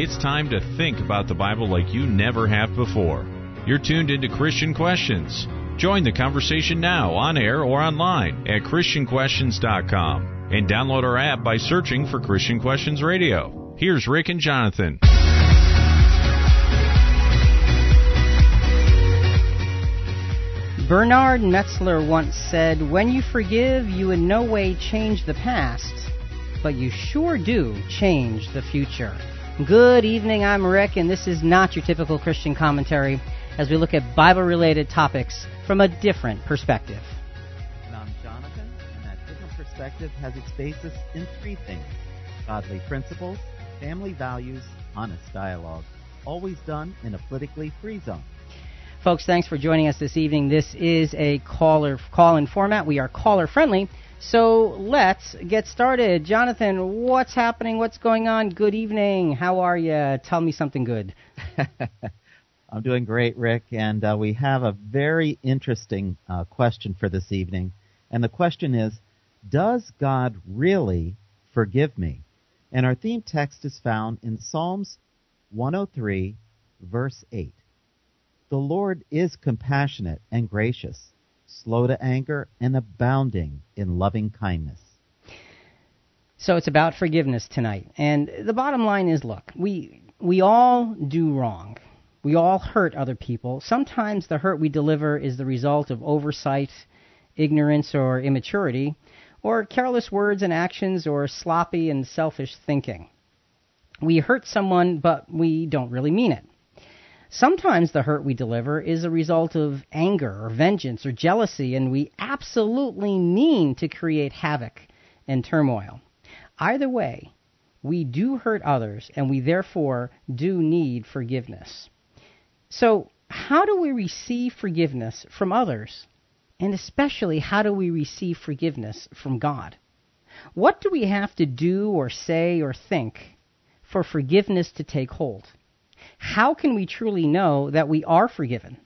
It's time to think about the Bible like you never have before. You're tuned into Christian Questions. Join the conversation now on air or online at ChristianQuestions.com and download our app by searching for Christian Questions Radio. Here's Rick and Jonathan. Bernard Meltzer once said, When you forgive, you in no way change the past, but you sure do change the future. Good evening, I'm Rick, and this is not your typical Christian commentary as we look at Bible related topics from a different perspective. And I'm Jonathan, and that different perspective has its basis in three things godly principles, family values, honest dialogue, always done in a politically free zone. Folks, thanks for joining us this evening. This is a caller call-in format. We are caller friendly. So let's get started. Jonathan, what's happening? What's going on? Good evening. How are you? Tell me something good. I'm doing great, Rick, and uh, we have a very interesting uh, question for this evening. And the question is Does God really forgive me? And our theme text is found in Psalms 103, verse 8. The Lord is compassionate and gracious, slow to anger, and abounding in loving kindness. So it's about forgiveness tonight. And the bottom line is look, we we all do wrong. We all hurt other people. Sometimes the hurt we deliver is the result of oversight, ignorance, or immaturity, or careless words and actions, or sloppy and selfish thinking. We hurt someone, but we don't really mean it. Sometimes the hurt we deliver is a result of anger or vengeance or jealousy, and we absolutely mean to create havoc and turmoil. Either way, we do hurt others, and we therefore do need forgiveness. So, how do we receive forgiveness from others? And especially, how do we receive forgiveness from God? What do we have to do or say or think for forgiveness to take hold? How can we truly know that we are forgiven?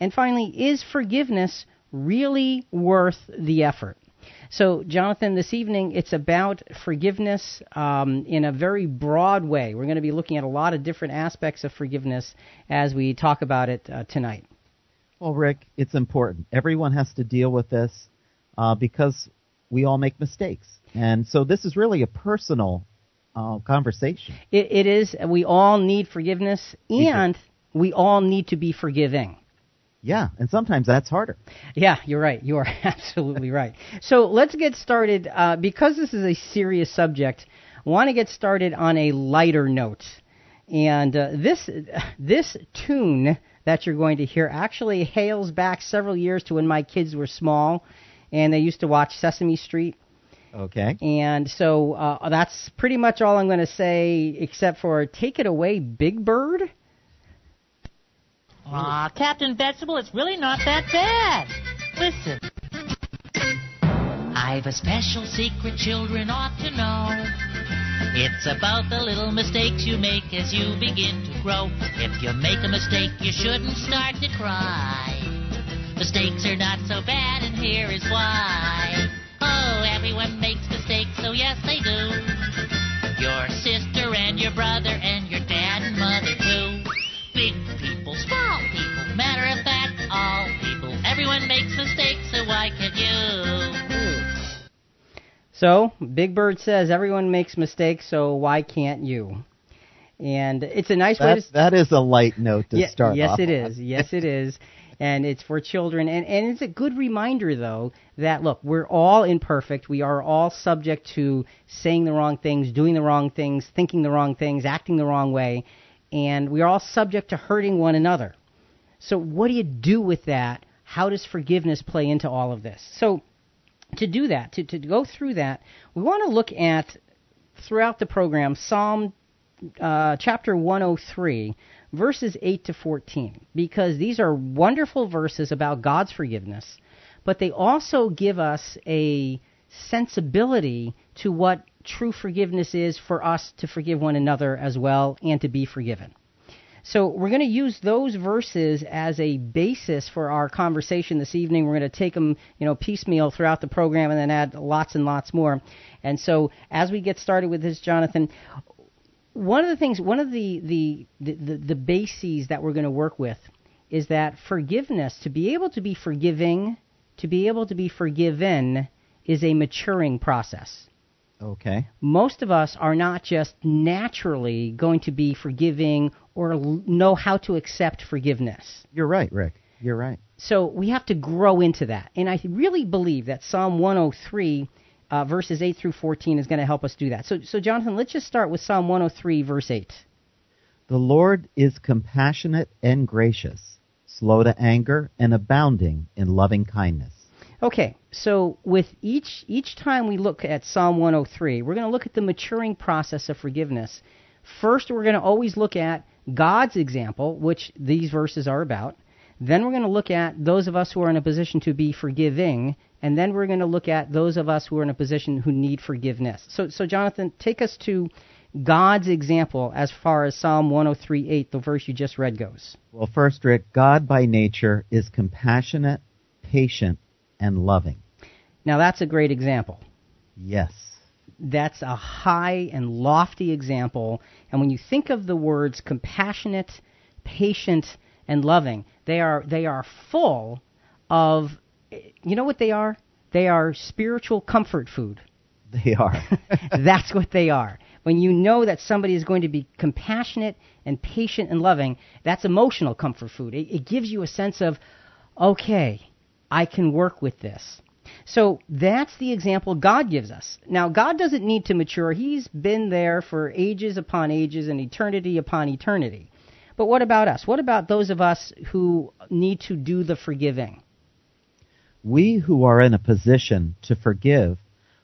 And finally, is forgiveness really worth the effort? So, Jonathan, this evening it's about forgiveness um, in a very broad way. We're going to be looking at a lot of different aspects of forgiveness as we talk about it uh, tonight. Well, Rick, it's important. Everyone has to deal with this uh, because we all make mistakes. And so this is really a personal uh, conversation. It, it is. We all need forgiveness, and we all need to be forgiving. Yeah, and sometimes that's harder. Yeah, you're right. You are absolutely right. So let's get started. Uh, because this is a serious subject, I want to get started on a lighter note. And uh, this this tune that you're going to hear actually hails back several years to when my kids were small, and they used to watch Sesame Street. Okay. And so uh, that's pretty much all I'm going to say, except for take it away, Big Bird. Aw, Captain Vegetable, it's really not that bad. Listen. I've a special secret children ought to know. It's about the little mistakes you make as you begin to grow. If you make a mistake, you shouldn't start to cry. Mistakes are not so bad, and here is why. Everyone makes mistakes, so yes, they do. Your sister and your brother and your dad and mother, too. Big people, small people, matter of fact, all people. Everyone makes mistakes, so why can't you? So, Big Bird says everyone makes mistakes, so why can't you? And it's a nice way That, to. that is a light note to Ye- start yes, off it on. is. Yes, it is. And it's for children. And, and it's a good reminder, though, that look, we're all imperfect. We are all subject to saying the wrong things, doing the wrong things, thinking the wrong things, acting the wrong way. And we are all subject to hurting one another. So, what do you do with that? How does forgiveness play into all of this? So, to do that, to, to go through that, we want to look at throughout the program Psalm uh, chapter 103, verses 8 to 14, because these are wonderful verses about God's forgiveness, but they also give us a sensibility to what true forgiveness is for us to forgive one another as well and to be forgiven. So we're going to use those verses as a basis for our conversation this evening. We're going to take them, you know, piecemeal throughout the program and then add lots and lots more. And so as we get started with this, Jonathan, one of the things, one of the the the, the, the bases that we're going to work with is that forgiveness, to be able to be forgiving, to be able to be forgiven, is a maturing process. Okay. Most of us are not just naturally going to be forgiving or l- know how to accept forgiveness. You're right, Rick. You're right. So we have to grow into that. And I really believe that Psalm 103, uh, verses 8 through 14, is going to help us do that. So, so, Jonathan, let's just start with Psalm 103, verse 8. The Lord is compassionate and gracious, slow to anger, and abounding in loving kindness. Okay, so with each each time we look at Psalm 103, we're going to look at the maturing process of forgiveness. First, we're going to always look at God's example, which these verses are about. Then we're going to look at those of us who are in a position to be forgiving, and then we're going to look at those of us who are in a position who need forgiveness. So, so Jonathan, take us to God's example as far as Psalm 103:8, the verse you just read, goes. Well, first, Rick, God by nature is compassionate, patient, and loving. Now, that's a great example. Yes. That's a high and lofty example. And when you think of the words compassionate, patient, and loving, they are they are full of you know what they are? They are spiritual comfort food. They are. That's what they are. When you know that somebody is going to be compassionate and patient and loving, that's emotional comfort food. It, it gives you a sense of, okay, I can work with this. So that's the example God gives us. Now, God doesn't need to mature. He's been there for ages upon ages and eternity upon eternity. But what about us? What about those of us who need to do the forgiving? We who are in a position to forgive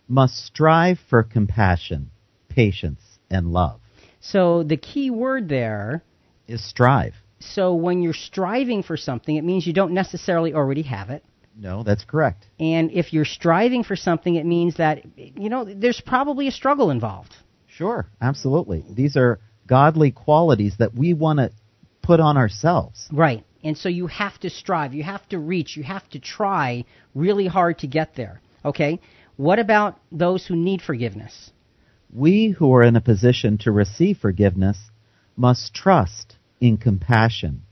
must strive for compassion, patience, and love. So the key word there is strive. So when you're striving for something, it means you don't necessarily already have it. No, that's correct. And if you're striving for something, it means that, you know, there's probably a struggle involved. Sure, absolutely. These are godly qualities that we want to put on ourselves. Right. And so you have to strive, you have to reach, you have to try really hard to get there. Okay? What about those who need forgiveness? We who are in a position to receive forgiveness must trust in compassion,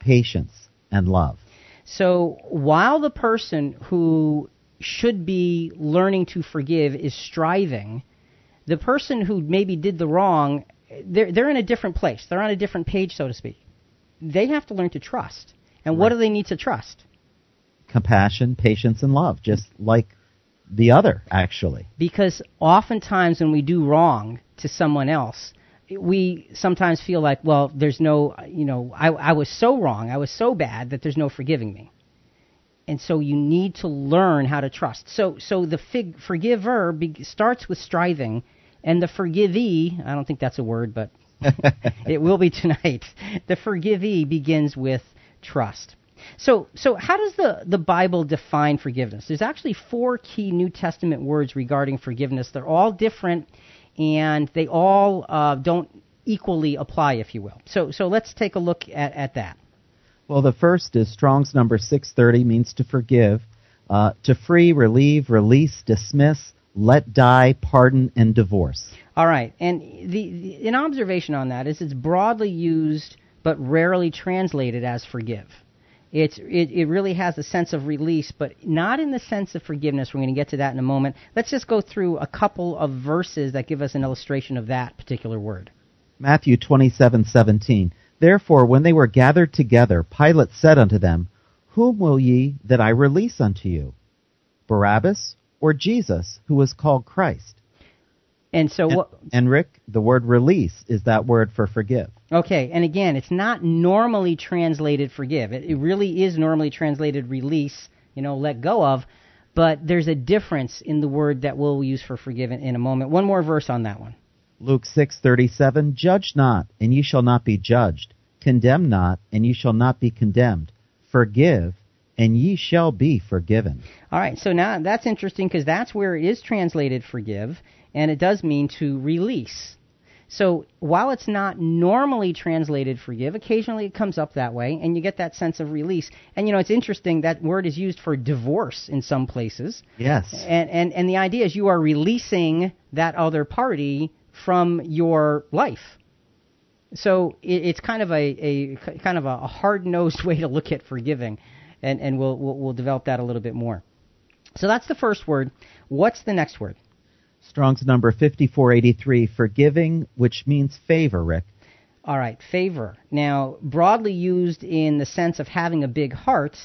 patience, and love. So while the person who should be learning to forgive is striving, the person who maybe did the wrong, they're, they're in a different place. They're on a different page, so to speak. They have to learn to trust. And what do they need to trust? Compassion, patience, and love, just like the other, actually. Because oftentimes when we do wrong to someone else, we sometimes feel like, well, there's no, you know, I, I was so wrong, I was so bad that there's no forgiving me. And so you need to learn how to trust. So, so the fig, forgiver be, starts with striving, and the forgivee, I don't think that's a word, but it will be tonight. The forgivee begins with trust. So, so how does the, the Bible define forgiveness? There's actually four key New Testament words regarding forgiveness. They're all different and they all uh, don't equally apply, if you will. So, so let's take a look at, at that. Well, the first is Strong's number 630 means to forgive, uh, to free, relieve, release, dismiss, let die, pardon, and divorce. All right, and the, the an observation on that is it's broadly used but rarely translated as forgive. It's, it, it really has a sense of release, but not in the sense of forgiveness. We're going to get to that in a moment. Let's just go through a couple of verses that give us an illustration of that particular word. Matthew 27:17. Therefore, when they were gathered together, Pilate said unto them, Whom will ye that I release unto you? Barabbas or Jesus, who was called Christ? And so and, what? And Rick, the word release is that word for forgive. Okay, and again, it's not normally translated forgive. It, it really is normally translated release, you know, let go of, but there's a difference in the word that we'll use for forgive in, in a moment. One more verse on that one. Luke 6:37 Judge not, and ye shall not be judged. Condemn not, and ye shall not be condemned. Forgive, and ye shall be forgiven. All right, so now that's interesting because that's where it is translated forgive, and it does mean to release. So while it's not normally translated forgive, occasionally it comes up that way, and you get that sense of release. And you know, it's interesting that word is used for divorce in some places. Yes. And and and the idea is you are releasing that other party from your life. So it, it's kind of a, a kind of a hard nosed way to look at forgiving, and and we'll, we'll we'll develop that a little bit more. So that's the first word. What's the next word? Strong's number 5483, forgiving, which means favor, Rick. All right, favor. Now, broadly used in the sense of having a big heart,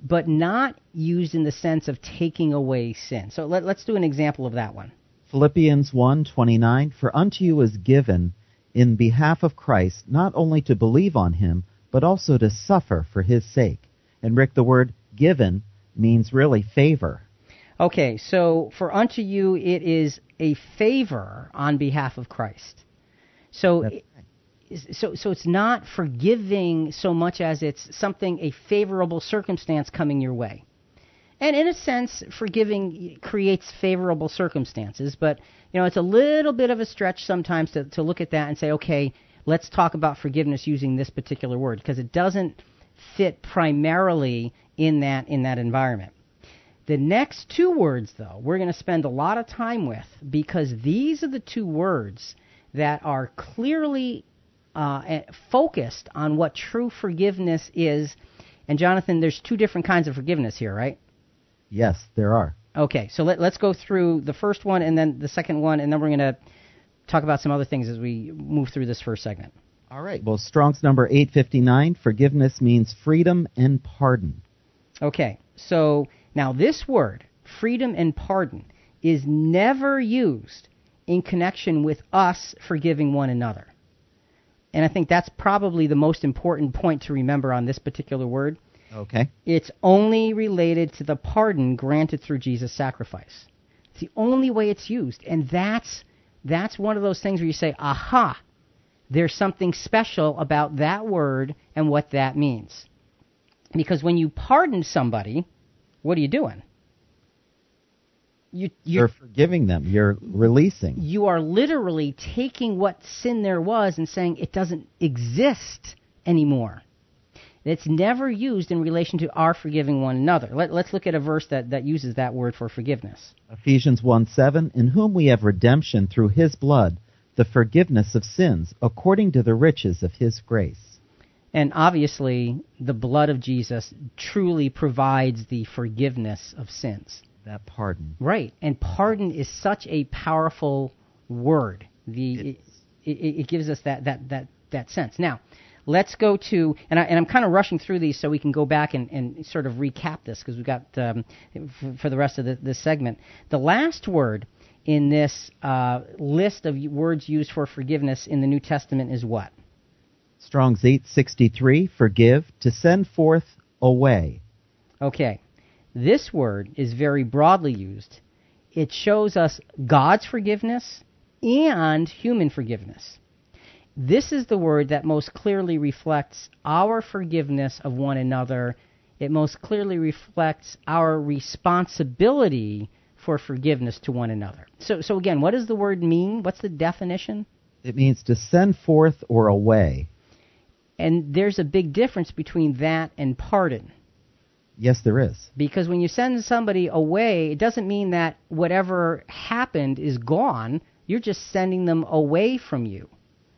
but not used in the sense of taking away sin. So let, us do an example of that one. Philippians 1:29 For unto you is given in behalf of Christ not only to believe on him but also to suffer for his sake. And Rick the word given means really favor. Okay, so for unto you it is a favor on behalf of Christ. So so so it's not forgiving so much as it's something a favorable circumstance coming your way. And in a sense, forgiving creates favorable circumstances, but you know, it's a little bit of a stretch sometimes to, to look at that and say, okay, let's talk about forgiveness using this particular word because it doesn't fit primarily in that in that environment. The next two words, though, we're going to spend a lot of time with because these are the two words that are clearly uh, focused on what true forgiveness is. And Jonathan, there's two different kinds of forgiveness here, right? Yes, there are. Okay, so let, us go through the first one and then the second one, and then we're going to talk about some other things as we move through this first segment. All right. Well, Strong's number 859 forgiveness means freedom and pardon. Okay, so now this word, freedom and pardon, is never used in connection with us forgiving one another. And I think that's probably the most important point to remember on this particular word. Okay. It's only related to the pardon granted through Jesus' sacrifice. It's the only way it's used. And that's that's one of those things where you say, aha, there's something special about that word and what that means. Because when you pardon somebody, what are you doing? You, you're, you're forgiving them. You're releasing. You are literally taking what sin there was and saying it doesn't exist anymore. It's never used in relation to our forgiving one another. Let, us look at a verse that, that uses that word for forgiveness. Ephesians 1 7, in whom we have redemption through his blood, the forgiveness of sins, according to the riches of his grace. And obviously, the blood of Jesus truly provides the forgiveness of sins that pardon. Right, and pardon is such a powerful word. The it, it, it, gives us that that that that sense. Now, let's go to and, I, and I'm kind of rushing through these so we can go back and, and sort of recap this because we've got um, for, for, the rest of the, this segment. The last word in this uh, list of words used for forgiveness in the New Testament is what? Strong's 863, forgive, to send forth away. Okay. This word is very broadly used. It shows us God's forgiveness and human forgiveness. This is the word that most clearly reflects our forgiveness of one another. It most clearly reflects our responsibility for forgiveness to one another. So, so again, what does the word mean? What's the definition? It means to send forth or away. And there's a big difference between that and pardon. Yes, there is. Because when you send somebody away, it doesn't mean that whatever happened is gone. You're just sending them away from you.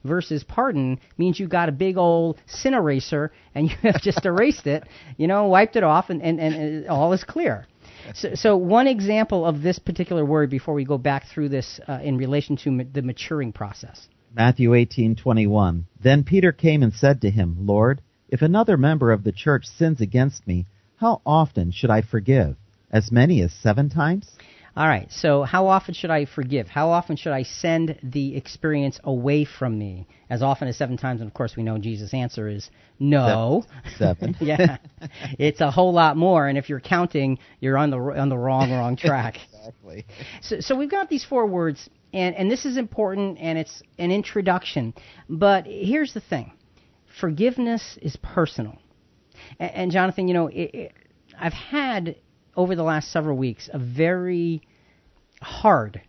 Versus pardon means you got a big old sin eraser and you have just erased it, you know, wiped it off, and, and, and all is clear. So, so, one example of this particular word before we go back through this uh, in relation to ma- the maturing process. Matthew 18:21. Then Peter came and said to him, "Lord, if another member of the church sins against me, how often should I forgive? As many as seven times? All right, so how often should I forgive? How often should I send the experience away from me? As often as seven times, and of course we know Jesus' answer is no. Seven. yeah, it's a whole lot more, and if you're counting, you're on the on the wrong wrong track. exactly. So, so we've got these four words, and and this is important, and it's an introduction. But here's the thing: forgiveness is personal. And, and Jonathan, you know, it, it, I've had over the last several weeks a very hard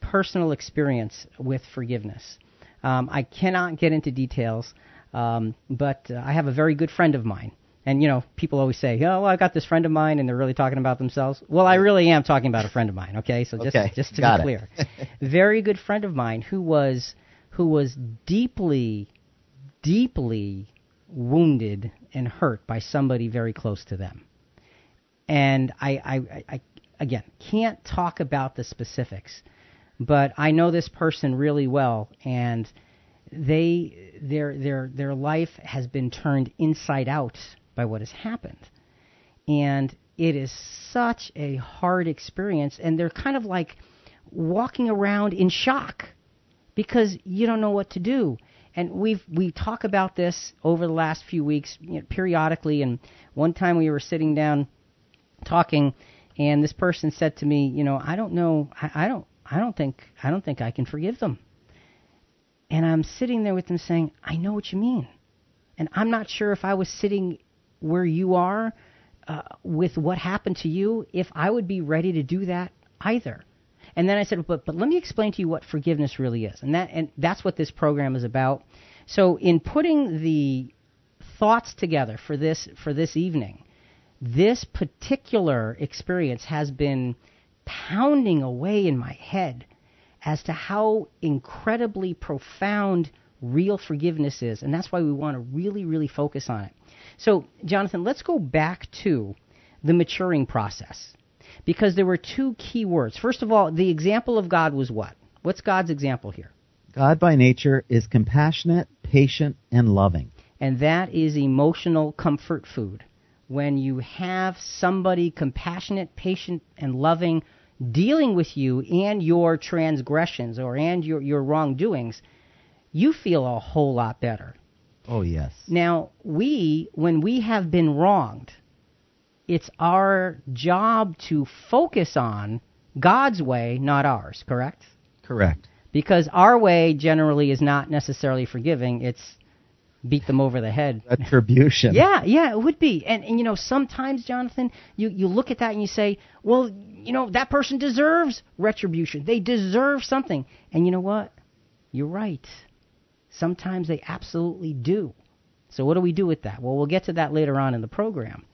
personal experience with forgiveness. Um, I cannot get into details, um, but uh, I have a very good friend of mine. And you know, people always say, "Oh, well, I got this friend of mine," and they're really talking about themselves. Well, I really am talking about a friend of mine. Okay, so just okay. just to be clear, very good friend of mine who was who was deeply deeply wounded and hurt by somebody very close to them. And I, I, I again can't talk about the specifics, but I know this person really well, and they their their their life has been turned inside out by what has happened, and it is such a hard experience, and they're kind of like walking around in shock because you don't know what to do. And we've we talk about this over the last few weeks you know, periodically. And one time we were sitting down talking, and this person said to me, you know, I don't know, I, I don't, I don't think, I don't think I can forgive them. And I'm sitting there with them saying, I know what you mean, and I'm not sure if I was sitting where you are uh, with what happened to you, if I would be ready to do that either. And then I said, but, but let me explain to you what forgiveness really is. And, that, and that's what this program is about. So, in putting the thoughts together for this, for this evening, this particular experience has been pounding away in my head as to how incredibly profound real forgiveness is. And that's why we want to really, really focus on it. So, Jonathan, let's go back to the maturing process because there were two key words. First of all, the example of God was what? What's God's example here? God by nature is compassionate, patient, and loving. And that is emotional comfort food. When you have somebody compassionate, patient, and loving dealing with you and your transgressions or and your, your wrongdoings, you feel a whole lot better. Oh, yes. Now, we, when we have been wronged, it's our job to focus on God's way, not ours, correct? Correct. Because our way generally is not necessarily forgiving, it's beat them over the head. Retribution. yeah, yeah, it would be. And, and you know, sometimes, Jonathan, you, you look at that and you say, well, you know, that person deserves retribution. They deserve something. And you know what? You're right. Sometimes they absolutely do. So what do we do with that? Well, we'll get to that later on in the program.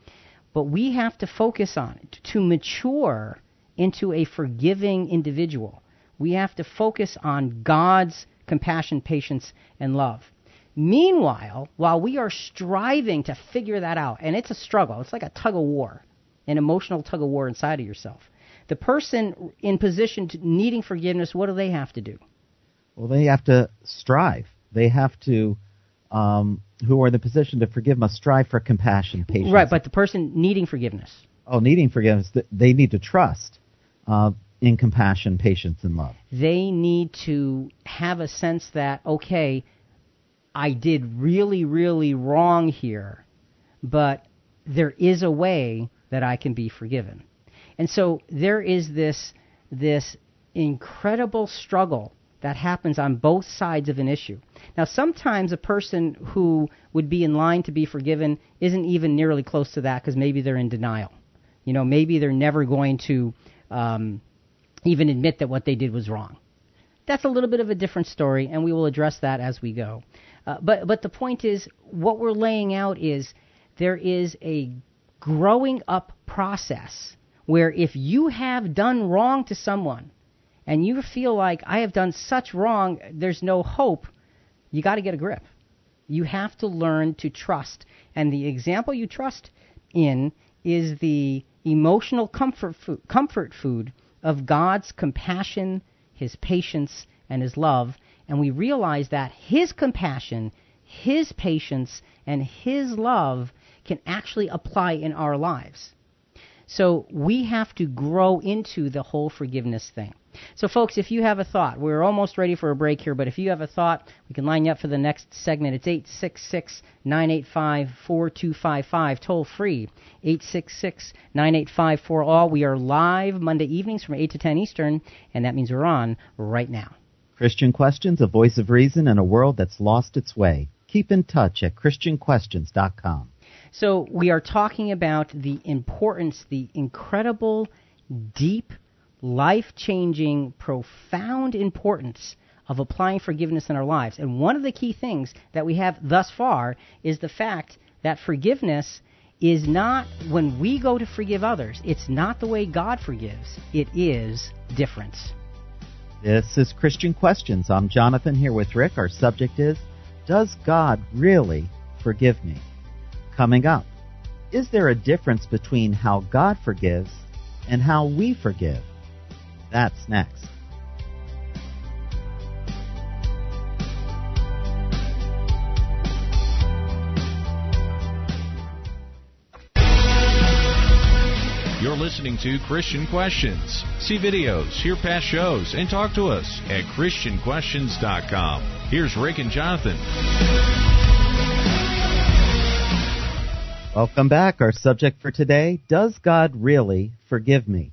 But we have to focus on it to mature into a forgiving individual. We have to focus on God's compassion, patience, and love. Meanwhile, while we are striving to figure that out, and it's a struggle, it's like a tug of war, an emotional tug of war inside of yourself. The person in position to needing forgiveness, what do they have to do? Well, they have to strive. They have to um, who are in the position to forgive must strive for compassion, patience. Right, but the person needing forgiveness. Oh, needing forgiveness, they need to trust uh, in compassion, patience, and love. They need to have a sense that, okay, I did really, really wrong here, but there is a way that I can be forgiven. And so there is this, this incredible struggle that happens on both sides of an issue. Now, sometimes a person who would be in line to be forgiven isn't even nearly close to that because maybe they're in denial. You know, maybe they're never going to um, even admit that what they did was wrong. That's a little bit of a different story, and we will address that as we go. Uh, but but the point is, what we're laying out is there is a growing up process where if you have done wrong to someone and you feel like I have done such wrong, there's no hope, you got to get a grip. You have to learn to trust. And the example you trust in is the emotional comfort comfort food of God's compassion, His patience, and His love. And we realize that His compassion, His patience, and His love can actually apply in our lives. So we have to grow into the whole forgiveness thing. So, folks, if you have a thought, we're almost ready for a break here, but if you have a thought, we can line you up for the next segment. It's 866 985 4255, toll free, 866 985 4 all. We are live Monday evenings from 8 to 10 Eastern, and that means we're on right now. Christian Questions, a voice of reason in a world that's lost its way. Keep in touch at ChristianQuestions.com. So, we are talking about the importance, the incredible, deep life changing, profound importance of applying forgiveness in our lives. And one of the key things that we have thus far is the fact that forgiveness is not, when we go to forgive others, it's not the way God forgives, it is different. This is Christian Questions. I'm Jonathan here with Rick. Our subject is Does God really forgive me? Coming up, is there a difference between how God forgives and how we forgive? That's next. You're listening to Christian Questions. See videos, hear past shows, and talk to us at ChristianQuestions.com. Here's Rick and Jonathan. Welcome back. Our subject for today Does God really forgive me?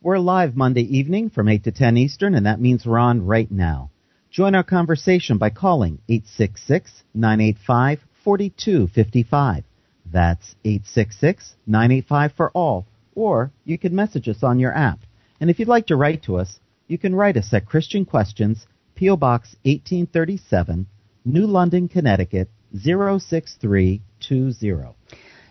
We're live Monday evening from 8 to 10 Eastern, and that means we're on right now. Join our conversation by calling 866 985 4255. That's 866 985 for all or you can message us on your app. And if you'd like to write to us, you can write us at Christian Questions, P.O. Box 1837, New London, Connecticut 06320.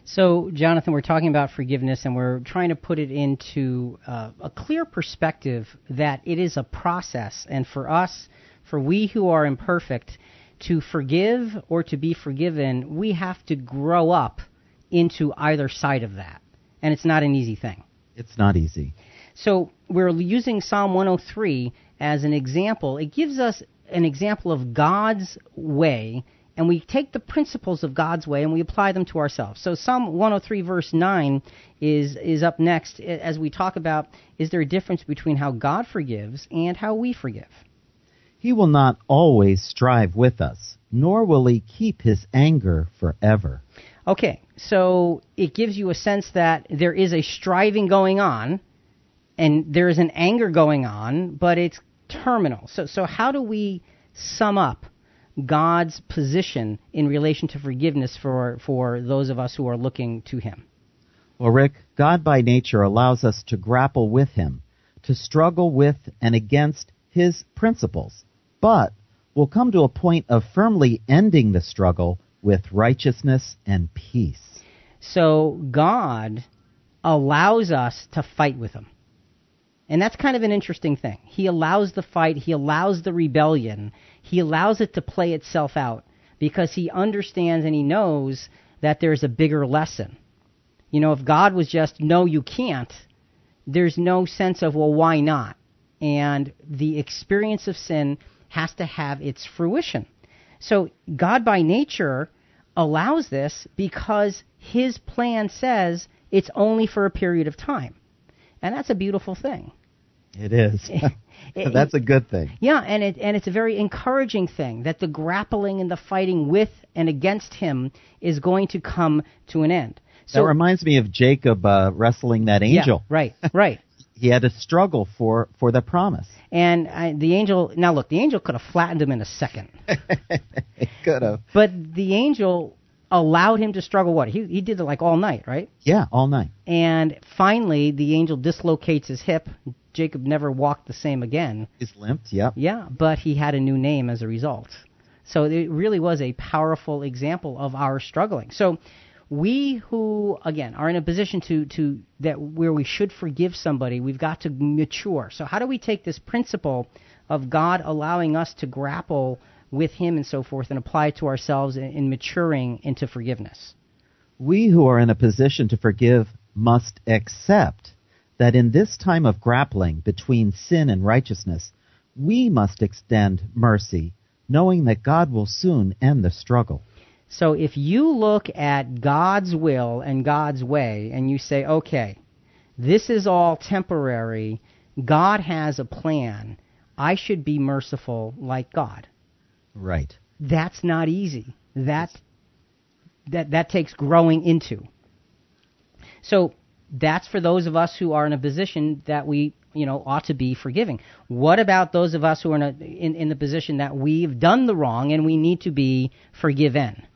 So, Jonathan, we're talking about forgiveness and we're trying to put it into uh, a clear perspective that it is a process. And for us, for we who are imperfect, to forgive or to be forgiven, we have to grow up into either side of that and it's not an easy thing. It's not easy. So we're using Psalm 103 as an example. It gives us an example of God's way, and we take the principles of God's way and we apply them to ourselves. So Psalm 103 verse 9 is is up next as we talk about is there a difference between how God forgives and how we forgive? He will not always strive with us, nor will he keep his anger forever. Okay, so it gives you a sense that there is a striving going on, and there is an anger going on, but it's terminal. So, so how do we sum up God's position in relation to forgiveness for, for those of us who are looking to Him? Well, Rick, God by nature allows us to grapple with Him, to struggle with and against His principles, but we'll come to a point of firmly ending the struggle with righteousness and peace. So God allows us to fight with him. And that's kind of an interesting thing. He allows the fight, he allows the rebellion, he allows it to play itself out because he understands and he knows that there's a bigger lesson. You know, if God was just, no, you can't, there's no sense of, well, why not? And the experience of sin has to have its fruition. So God by nature allows this because his plan says it's only for a period of time. And that's a beautiful thing. It is. that's a good thing. Yeah, and it and it's a very encouraging thing that the grappling and the fighting with and against him is going to come to an end. So, that reminds me of Jacob uh, wrestling that angel. Yeah, right, right. he had to struggle for for the promise. And I, the angel, now look, the angel could have flattened him in a second. could have. But the angel allowed him to struggle. What he he did it like all night, right? Yeah, all night. And finally, the angel dislocates his hip. Jacob never walked the same again. He's limped. Yep. Yeah, but he had a new name as a result. So it really was a powerful example of our struggling. So we who again are in a position to to that where we should forgive somebody we've got to mature. So how do we take this principle of god allowing us to grapple with him and so forth and apply it to ourselves in, in maturing into forgiveness? We who are in a position to forgive must accept that in this time of grappling between sin and righteousness we must extend mercy knowing that god will soon end the struggle so if you look at God's will and God's way and you say, okay, this is all temporary, God has a plan, I should be merciful like God. Right. That's not easy. That that that takes growing into. So that's for those of us who are in a position that we you know ought to be forgiving. What about those of us who are in, a, in, in the position that we've done the wrong and we need to be forgiven?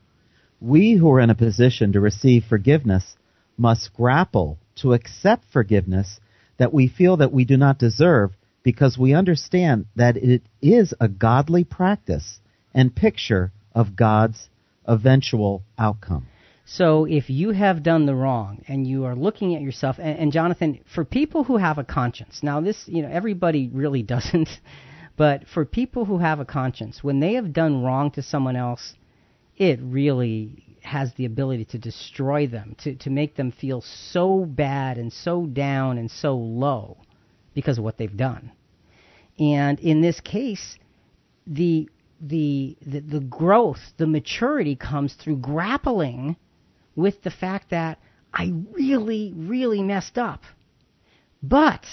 We who are in a position to receive forgiveness must grapple to accept forgiveness that we feel that we do not deserve because we understand that it is a godly practice and picture of God's eventual outcome. So if you have done the wrong and you are looking at yourself, and, and, Jonathan, for people who have a conscience, now this, you know, everybody really doesn't, But for people who have a conscience, when they have done wrong to someone else, it really has the ability to destroy them, to, to make them feel so bad and so down and so low because of what they've done. And in this case, the the, the, the growth, the maturity comes through grappling with the fact that I really, really messed up. But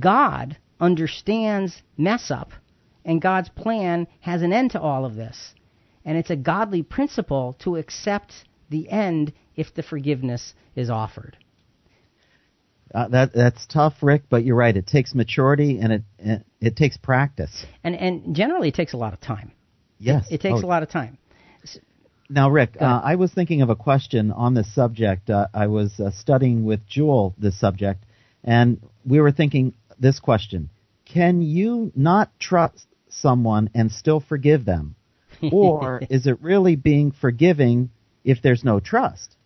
God understands mess up, and God's plan has an end to all of this. And it's a godly principle to accept the end if the forgiveness is offered. Uh, that that's tough, Rick. But you're right. It takes maturity and it it, it takes practice. And and generally, it takes a lot of time. Yes, it, it takes oh. a lot of time. Now, Rick, uh, I was thinking of a question on this subject. Uh, I was uh, studying with Jewel this subject, and we were thinking this question: Can you not trust someone and still forgive them, or is it really being forgiving if there's no trust?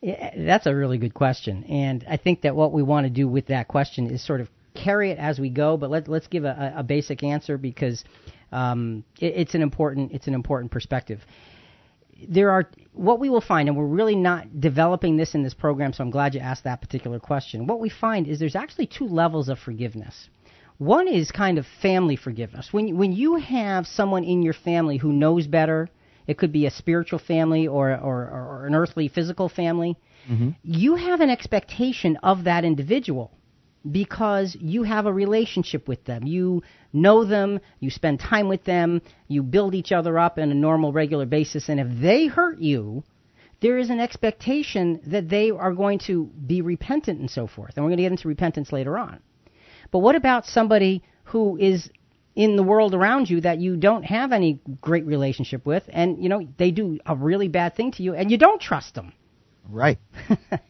Yeah, that's a really good question, and I think that what we want to do with that question is sort of carry it as we go. But let, let's give a, a basic answer because um, it, it's an important it's an important perspective. There are what we will find, and we're really not developing this in this program, so I'm glad you asked that particular question. What we find is there's actually two levels of forgiveness. One is kind of family forgiveness. When when you have someone in your family who knows better, it could be a spiritual family or or, or an earthly physical family. Mm-hmm. You have an expectation of that individual because you have a relationship with them. You know them, you spend time with them, you build each other up on a normal, regular basis, and if they hurt you, there is an expectation that they are going to be repentant and so forth. And we're going to get into repentance later on. But what about somebody who is in the world around you that you don't have any great relationship with and you know they do a really bad thing to you and you don't trust them Right.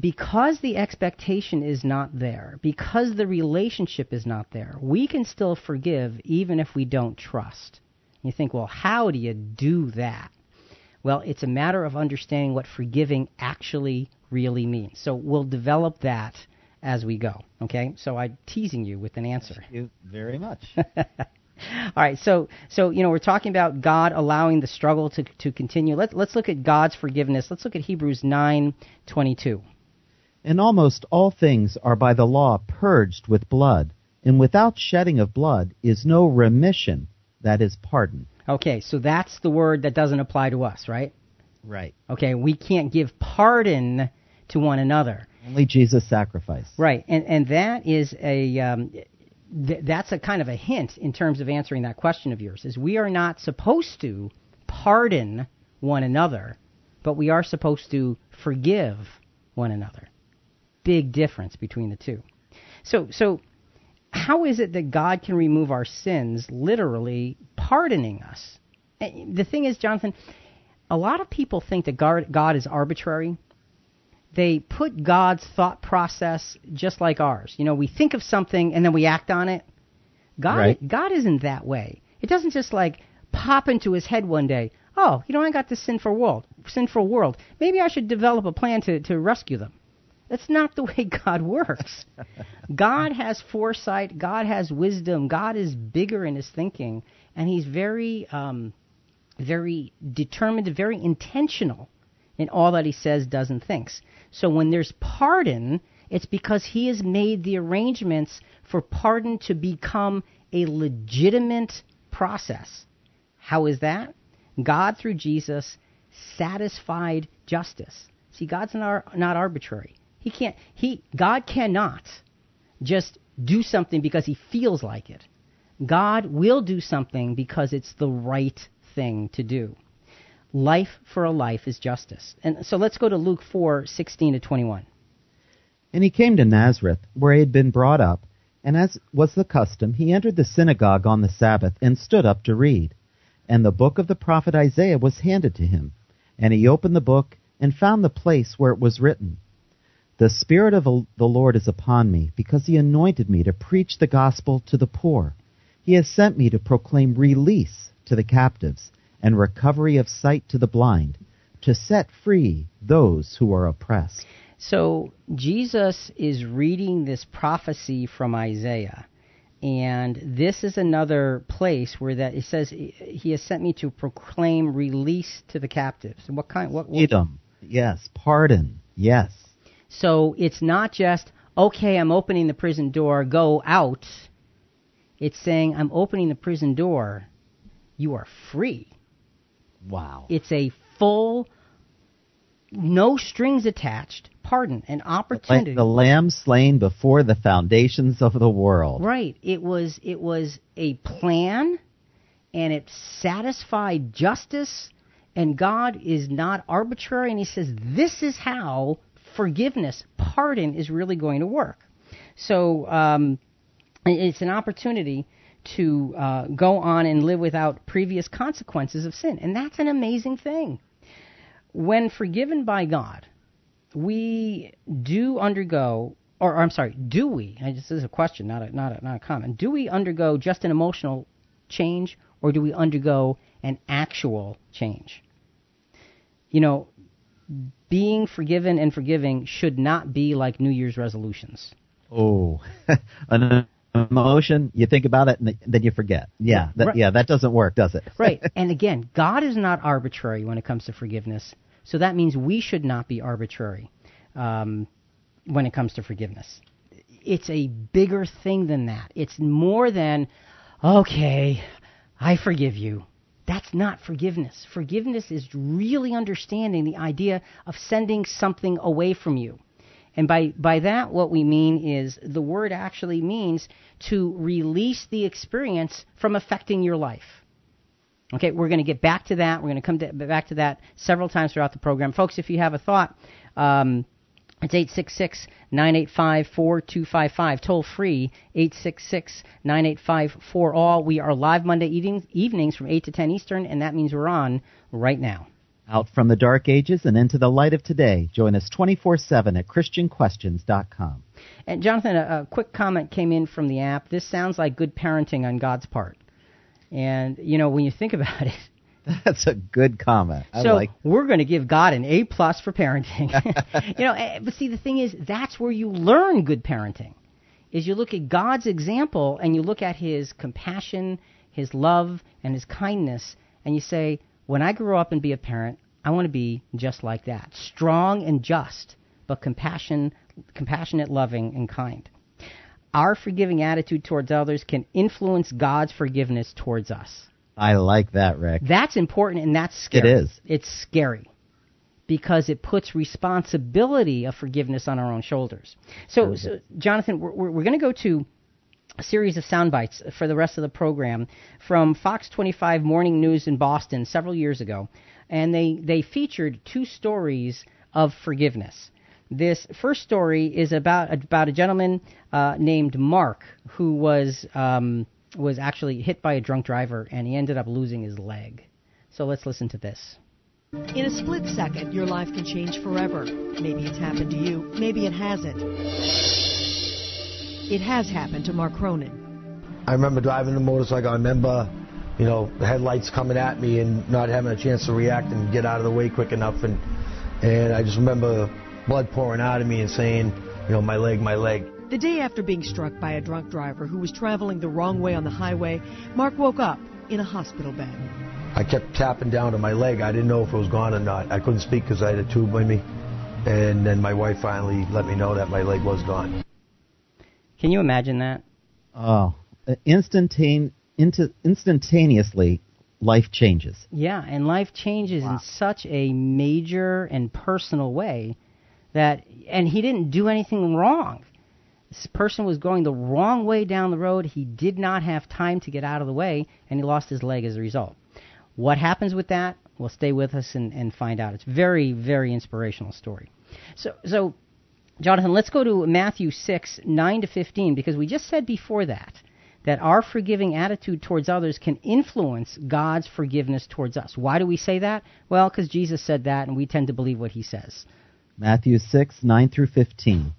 because the expectation is not there, because the relationship is not there, we can still forgive even if we don't trust. You think, well, how do you do that? Well, it's a matter of understanding what forgiving actually really means. So we'll develop that as we go. Okay? So I'm teasing you with an answer. Thank you very much. All right, so so you know we're talking about God allowing the struggle to to continue. Let's let's look at God's forgiveness. Let's look at Hebrews nine twenty two. And almost all things are by the law purged with blood, and without shedding of blood is no remission, that is pardon. Okay, so that's the word that doesn't apply to us, right? Right. Okay, we can't give pardon to one another. Only Jesus' sacrifice. Right, and and that is a um, th- that's a kind of a hint in terms of answering that question of yours. Is we are not supposed to pardon one another, but we are supposed to forgive one another. Big difference between the two. So so how is it that God can remove our sins literally pardoning us? The thing is, Jonathan, a lot of people think that God, God is arbitrary. They put God's thought process just like ours. You know, we think of something and then we act on it. God, Right. God isn't that way. It doesn't just like pop into his head one day. Oh, you know, I got this sinful world, sinful world. Maybe I should develop a plan to, to rescue them. That's not the way God works. God has foresight. God has wisdom. God is bigger in his thinking, and he's very, um, very determined, very intentional in all that he says, does, and thinks. So when there's pardon, it's because he has made the arrangements for pardon to become a legitimate process. How is that? God, through Jesus, satisfied justice. See, God's not, not arbitrary. He can't. He God cannot just do something because he feels like it. God will do something because it's the right thing to do. Life for a life is justice. And so let's go to Luke 4, 16 to 21. And he came to Nazareth, where he had been brought up, and as was the custom, he entered the synagogue on the Sabbath and stood up to read. And the book of the prophet Isaiah was handed to him. And he opened the book and found the place where it was written, The Spirit of the Lord is upon me, because he anointed me to preach the gospel to the poor. He has sent me to proclaim release to the captives and recovery of sight to the blind, to set free those who are oppressed. So Jesus is reading this prophecy from Isaiah, And this is another place where that it says he has sent me to proclaim release to the captives. What kind? What? what Freedom. Yes. Pardon. Yes. so it's not just okay. I'm opening the prison door. Go out. It's saying I'm opening the prison door. You are free. Wow. It's a full, no strings attached pardon, an opportunity. The lamb slain before the foundations of the world. Right. It was it was a plan and it satisfied justice and God is not arbitrary and he says this is how forgiveness, pardon is really going to work. So um, it's an opportunity to uh, go on and live without previous consequences of sin. And that's an amazing thing. When forgiven by God, we do undergo, or, or I'm sorry, do we? This is a question, not a, not a, not a comment. Do we undergo just an emotional change, or do we undergo an actual change? You know, being forgiven and forgiving should not be like New Year's resolutions. Oh, an emotion, you think about it and then you forget. Yeah, that, Right. yeah, that doesn't work, does it? Right. and again, God is not arbitrary when it comes to forgiveness. So that means we should not be arbitrary um, when it comes to forgiveness. It's a bigger thing than that. It's more than, okay, I forgive you. That's not forgiveness. Forgiveness is really understanding the idea of sending something away from you. And by, by that, what we mean is the word actually means to release the experience from affecting your life. Okay, we're going to get back to that. We're going to come back to that several times throughout the program. Folks, if you have a thought, um, it's 866 985 4255. Toll free 866 985 4all. We are live Monday evening, evenings from 8 to 10 Eastern, and that means we're on right now. Out from the dark ages and into the light of today. Join us 24 7 at ChristianQuestions.com. And Jonathan, a, a quick comment came in from the app. This sounds like good parenting on God's part. And, you know, when you think about it, That's a good comment. I so like we're going to give God an A plus for parenting. you know, eh, but see, the thing is, that's where you learn good parenting. Is you look at God's example and you look at His compassion, His love, and His kindness, and you say, when I grow up and be a parent, I want to be just like that, strong and just, but compassion, compassionate, loving, and kind. Our forgiving attitude towards others can influence God's forgiveness towards us. I like that, Rick. That's important and that's scary. It is. It's scary because it puts responsibility of forgiveness on our own shoulders. So, so Jonathan, we're, we're, we're going to go to series of sound bites for the rest of the program from Fox 25 Morning News in Boston several years ago, and they, they featured two stories of forgiveness. This first story is about about a gentleman uh, named Mark who was um, was actually hit by a drunk driver and he ended up losing his leg. So let's listen to this. In a split second, your life can change forever. Maybe it's happened to you, maybe it hasn't. It has happened to Mark Cronin. I remember driving the motorcycle. I remember, you know, the headlights coming at me and not having a chance to react and get out of the way quick enough. And and I just remember blood pouring out of me and saying, you know, my leg, my leg. The day after being struck by a drunk driver who was traveling the wrong way on the highway, Mark woke up in a hospital bed. I kept tapping down to my leg. I didn't know if it was gone or not. I couldn't speak because I had a tube in me. And then my wife finally let me know that my leg was gone. Can you imagine that? Oh, instantane- instantaneously, life changes. Yeah, and life changes in such a major and personal way that, and he didn't do anything wrong. This person was going the wrong way down the road. He did not have time to get out of the way, and he lost his leg as a result. What happens with that? Well, stay with us and, and find out. It's very, very inspirational story. So, so, Jonathan, let's go to Matthew 6, 9 to 15, because we just said before that that our forgiving attitude towards others can influence God's forgiveness towards us. Why do we say that? Well, because Jesus said that, and we tend to believe what he says. Matthew 6, 9 through 15.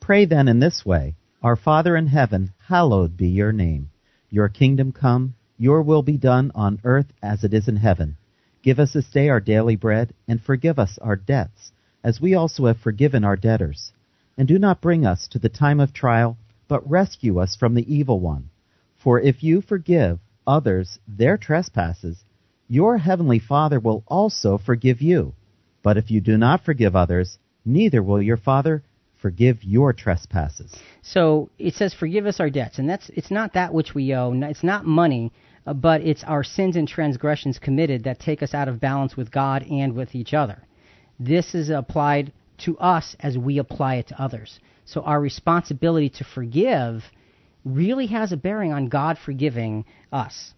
Pray then in this way Our Father in heaven, hallowed be your name. Your kingdom come, your will be done on earth as it is in heaven. Give us this day our daily bread, and forgive us our debts, as we also have forgiven our debtors. And do not bring us to the time of trial, but rescue us from the evil one. For if you forgive others their trespasses, your heavenly Father will also forgive you. But if you do not forgive others, neither will your Father forgive your trespasses. So it says, "Forgive us our debts," and that's it's not that which we owe. It's not money, uh, but it's our sins and transgressions committed that take us out of balance with God and with each other. This is applied to us as we apply it to others. So our responsibility to forgive really has a bearing on God forgiving us.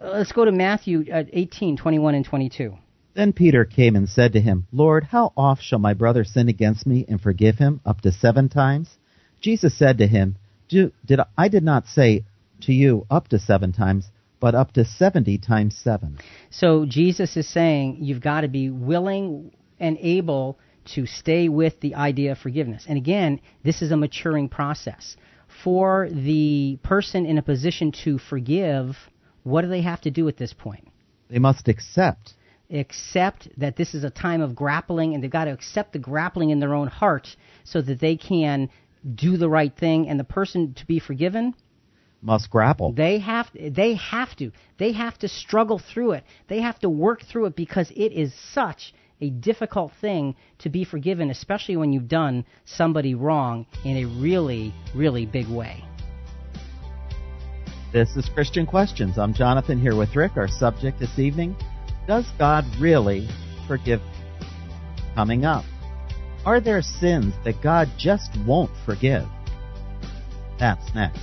Uh, let's go to Matthew uh, 18, 21 and 22. Then Peter came and said to him, Lord, how oft shall my brother sin against me and forgive him? Up to seven times? Jesus said to him, did, I did not say to you up to seven times, but up to 70 times seven. So Jesus is saying you've got to be willing and able to stay with the idea of forgiveness. And again, this is a maturing process. For the person in a position to forgive, what do they have to do at this point? They must accept. Accept that this is a time of grappling, and they've got to accept the grappling in their own heart so that they can do the right thing. And the person to be forgiven must grapple. They have they have to. They have to struggle through it. They have to work through it because it is such a difficult thing to be forgiven, especially when you've done somebody wrong in a really, really big way. This is Christian Questions. I'm Jonathan here with Rick. Our subject this evening Does God really forgive? Coming up, are there sins that God just won't forgive? That's next.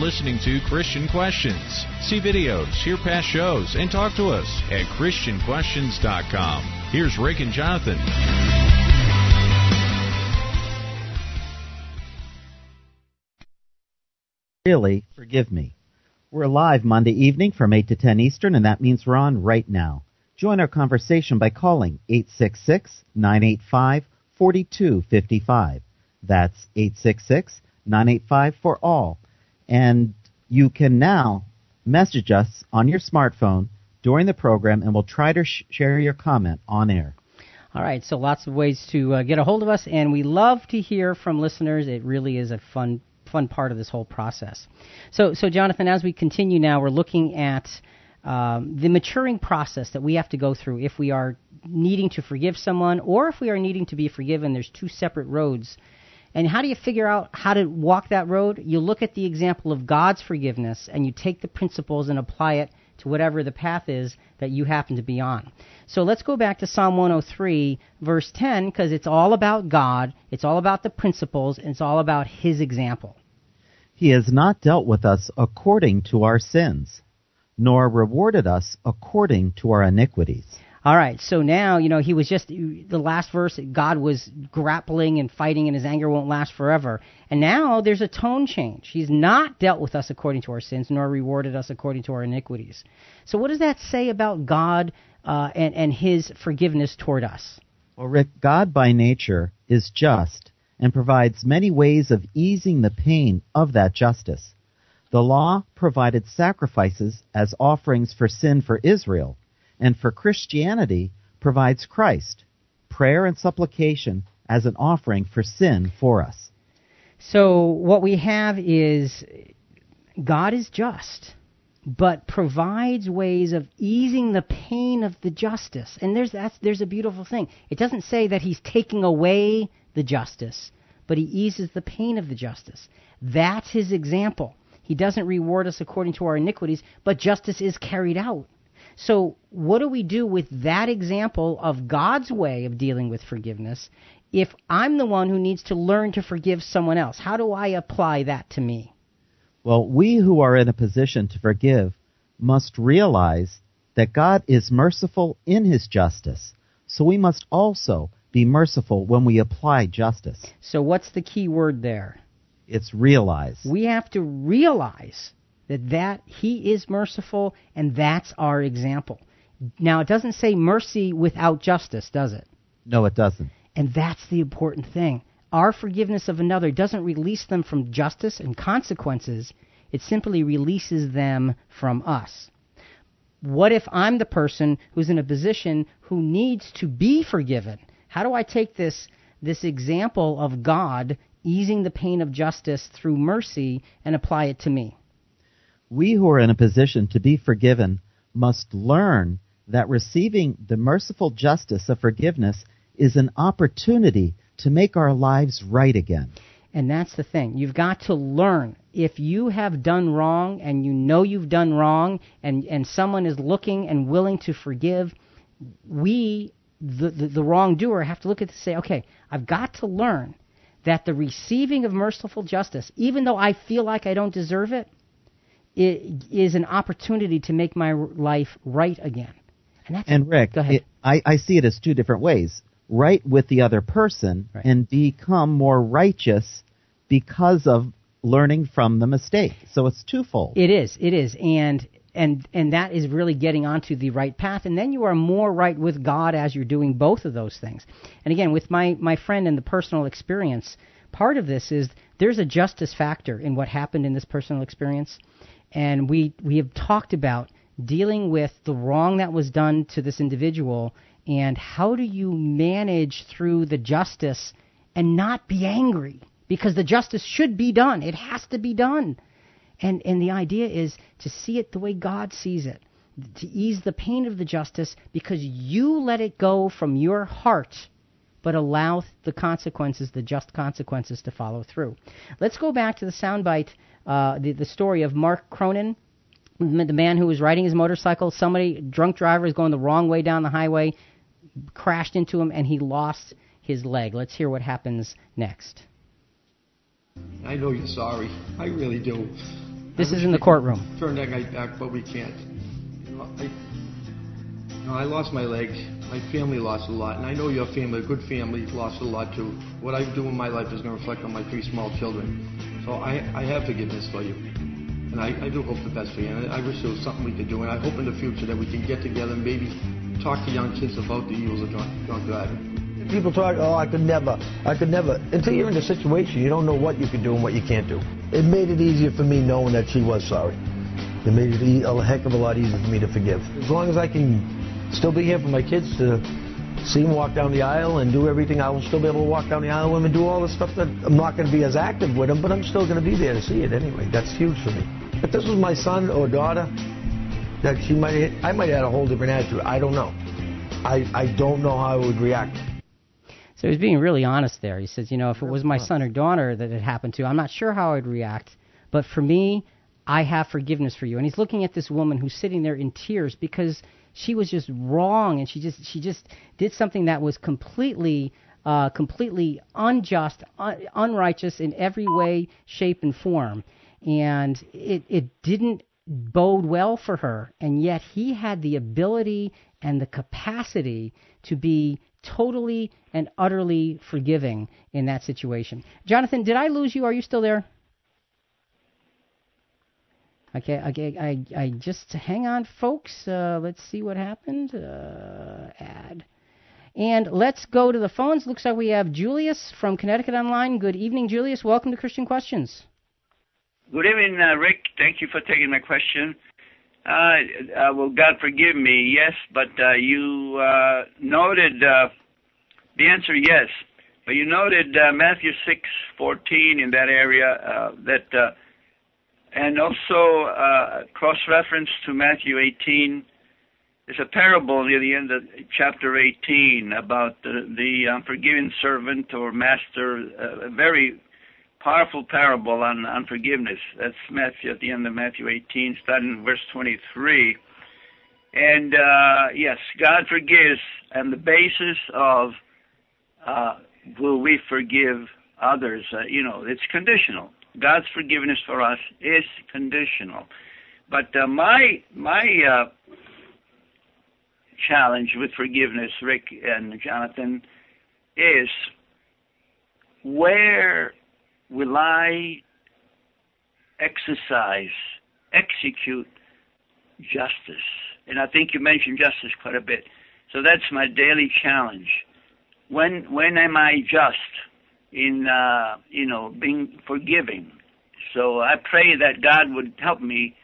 Listening to Christian Questions. See videos, hear past shows, and talk to us at ChristianQuestions.com. Here's Rick and Jonathan. Really, forgive me. We're live Monday evening from 8 to 10 Eastern, and that means we're on right now. Join our conversation by calling 866 985 4255. That's 866 985 for all. And you can now message us on your smartphone during the program, and we'll try to sh- share your comment on air. All right, so lots of ways to uh, get a hold of us, and we love to hear from listeners. It really is a fun fun part of this whole process. So, so Jonathan, as we continue now, we're looking at um, the maturing process that we have to go through if we are needing to forgive someone or if we are needing to be forgiven. There's two separate roads and how do you figure out how to walk that road? You look at the example of God's forgiveness and you take the principles and apply it to whatever the path is that you happen to be on. So let's go back to Psalm 103, verse 10, because it's all about God, it's all about the principles, and it's all about His example. He has not dealt with us according to our sins, nor rewarded us according to our iniquities. All right, so now, you know, he was just, the last verse, God was grappling and fighting, and his anger won't last forever. And now there's a tone change. He's not dealt with us according to our sins, nor rewarded us according to our iniquities. So, what does that say about God uh, and, and his forgiveness toward us? Well, Rick, God by nature is just and provides many ways of easing the pain of that justice. The law provided sacrifices as offerings for sin for Israel and for Christianity provides Christ, prayer and supplication as an offering for sin for us. So what we have is God is just, but provides ways of easing the pain of the justice. And there's that's there's a beautiful thing. It doesn't say that he's taking away the justice, but he eases the pain of the justice. That's his example. He doesn't reward us according to our iniquities, but justice is carried out. So, what do we do with that example of God's way of dealing with forgiveness if I'm the one who needs to learn to forgive someone else? How do I apply that to me? Well, we who are in a position to forgive must realize that God is merciful in his justice. So we must also be merciful when we apply justice. So, what's the key word there? It's realize. We have to realize that that he is merciful and that's our example. Now it doesn't say mercy without justice, does it? No, it doesn't. And that's the important thing. Our forgiveness of another doesn't release them from justice and consequences. It simply releases them from us. What if I'm the person who's in a position who needs to be forgiven? How do I take this this example of God easing the pain of justice through mercy and apply it to me? We who are in a position to be forgiven must learn that receiving the merciful justice of forgiveness is an opportunity to make our lives right again. And that's the thing. You've got to learn. If you have done wrong and you know you've done wrong and, and someone is looking and willing to forgive, we, the, the, the wrongdoer, have to look at this and say, okay, I've got to learn that the receiving of merciful justice, even though I feel like I don't deserve it, it is an opportunity to make my life right again. And, and Rick, it, I, I see it as two different ways right with the other person right. and become more righteous because of learning from the mistake. So it's twofold. It is. It is. And and and that is really getting onto the right path and then you are more right with God as you're doing both of those things. And again, with my my friend and the personal experience, part of this is there's a justice factor in what happened in this personal experience. And we we have talked about dealing with the wrong that was done to this individual and how do you manage through the justice and not be angry because the justice should be done it has to be done and and the idea is to see it the way God sees it to ease the pain of the justice because you let it go from your heart but allow the consequences, the just consequences, to follow through. Let's go back to the soundbite, uh, the, the story of Mark Cronin, the man who was riding his motorcycle. Somebody, drunk driver, is going the wrong way down the highway crashed into him and he lost his leg. Let's hear what happens next. I know you're sorry. I really do. This is in the courtroom. Turn that guy back, but we can't. You know, I, you know, I lost my leg. My family lost a lot, and I know your family, a good family, lost a lot too. What I do in my life is going to reflect on my three small children. So I, I have forgiveness for you. And I, I do hope the best for you. And I, I wish there was something we could do. And I hope in the future that we can get together and maybe talk to young kids about the evils of drunk, drunk driving. People talk, oh, I could never, I could never. Until you're in a situation, you don't know what you can do and what you can't do. It made it easier for me knowing that she was sorry. It made it a heck of a lot easier for me to forgive. As long as I can still be here for my kids to see them walk down the aisle and do everything, I will still be able to walk down the aisle with them and do all the stuff that I'm not going to be as active with them, but I'm still going to be there to see it anyway. That's huge for me. If this was my son or daughter, that she might I might have had a whole different attitude. I don't know. I I don't know how I would react. So he's being really honest there. He says, you know, if it was my son or daughter that it happened to, I'm not sure how I'd react. But for me, I have forgiveness for you. And he's looking at this woman who's sitting there in tears because she was just wrong and she just she just did something that was completely uh, completely unjust, un- unrighteous in every way, shape, and form. And it, it didn't bode well for her, and yet he had the ability and the capacity to be totally and utterly forgiving in that situation. Jonathan, did I lose you? Are you still there? Okay, okay, I, I just hang on, folks. Uh, let's see what happened. Uh, add. And let's go to the phones. Looks like we have Julius from Connecticut Online. Good evening, Julius. Welcome to Christian Questions. Good evening, uh, Rick. Thank you for taking my question. Uh, uh, well, God forgive me, yes, but uh, you uh, noted the answer yes, but you noted Matthew six fourteen in that area that, and also uh, cross reference to Matthew eighteen. There's a parable near the end of chapter 18 about the, the unforgiving servant or master, a very powerful parable on unforgiveness. That's Matthew at the end of Matthew 18, starting in verse 23. And uh, yes, God forgives, and the basis of uh, will we forgive others? Uh, you know, it's conditional. God's forgiveness for us is conditional. But uh, my my uh, challenge with forgiveness, Rick and Jonathan, is where will I exercise, execute justice? And I think you mentioned justice quite a bit. So that's my daily challenge. When when am I just in uh, you know being forgiving, So I pray that God would help me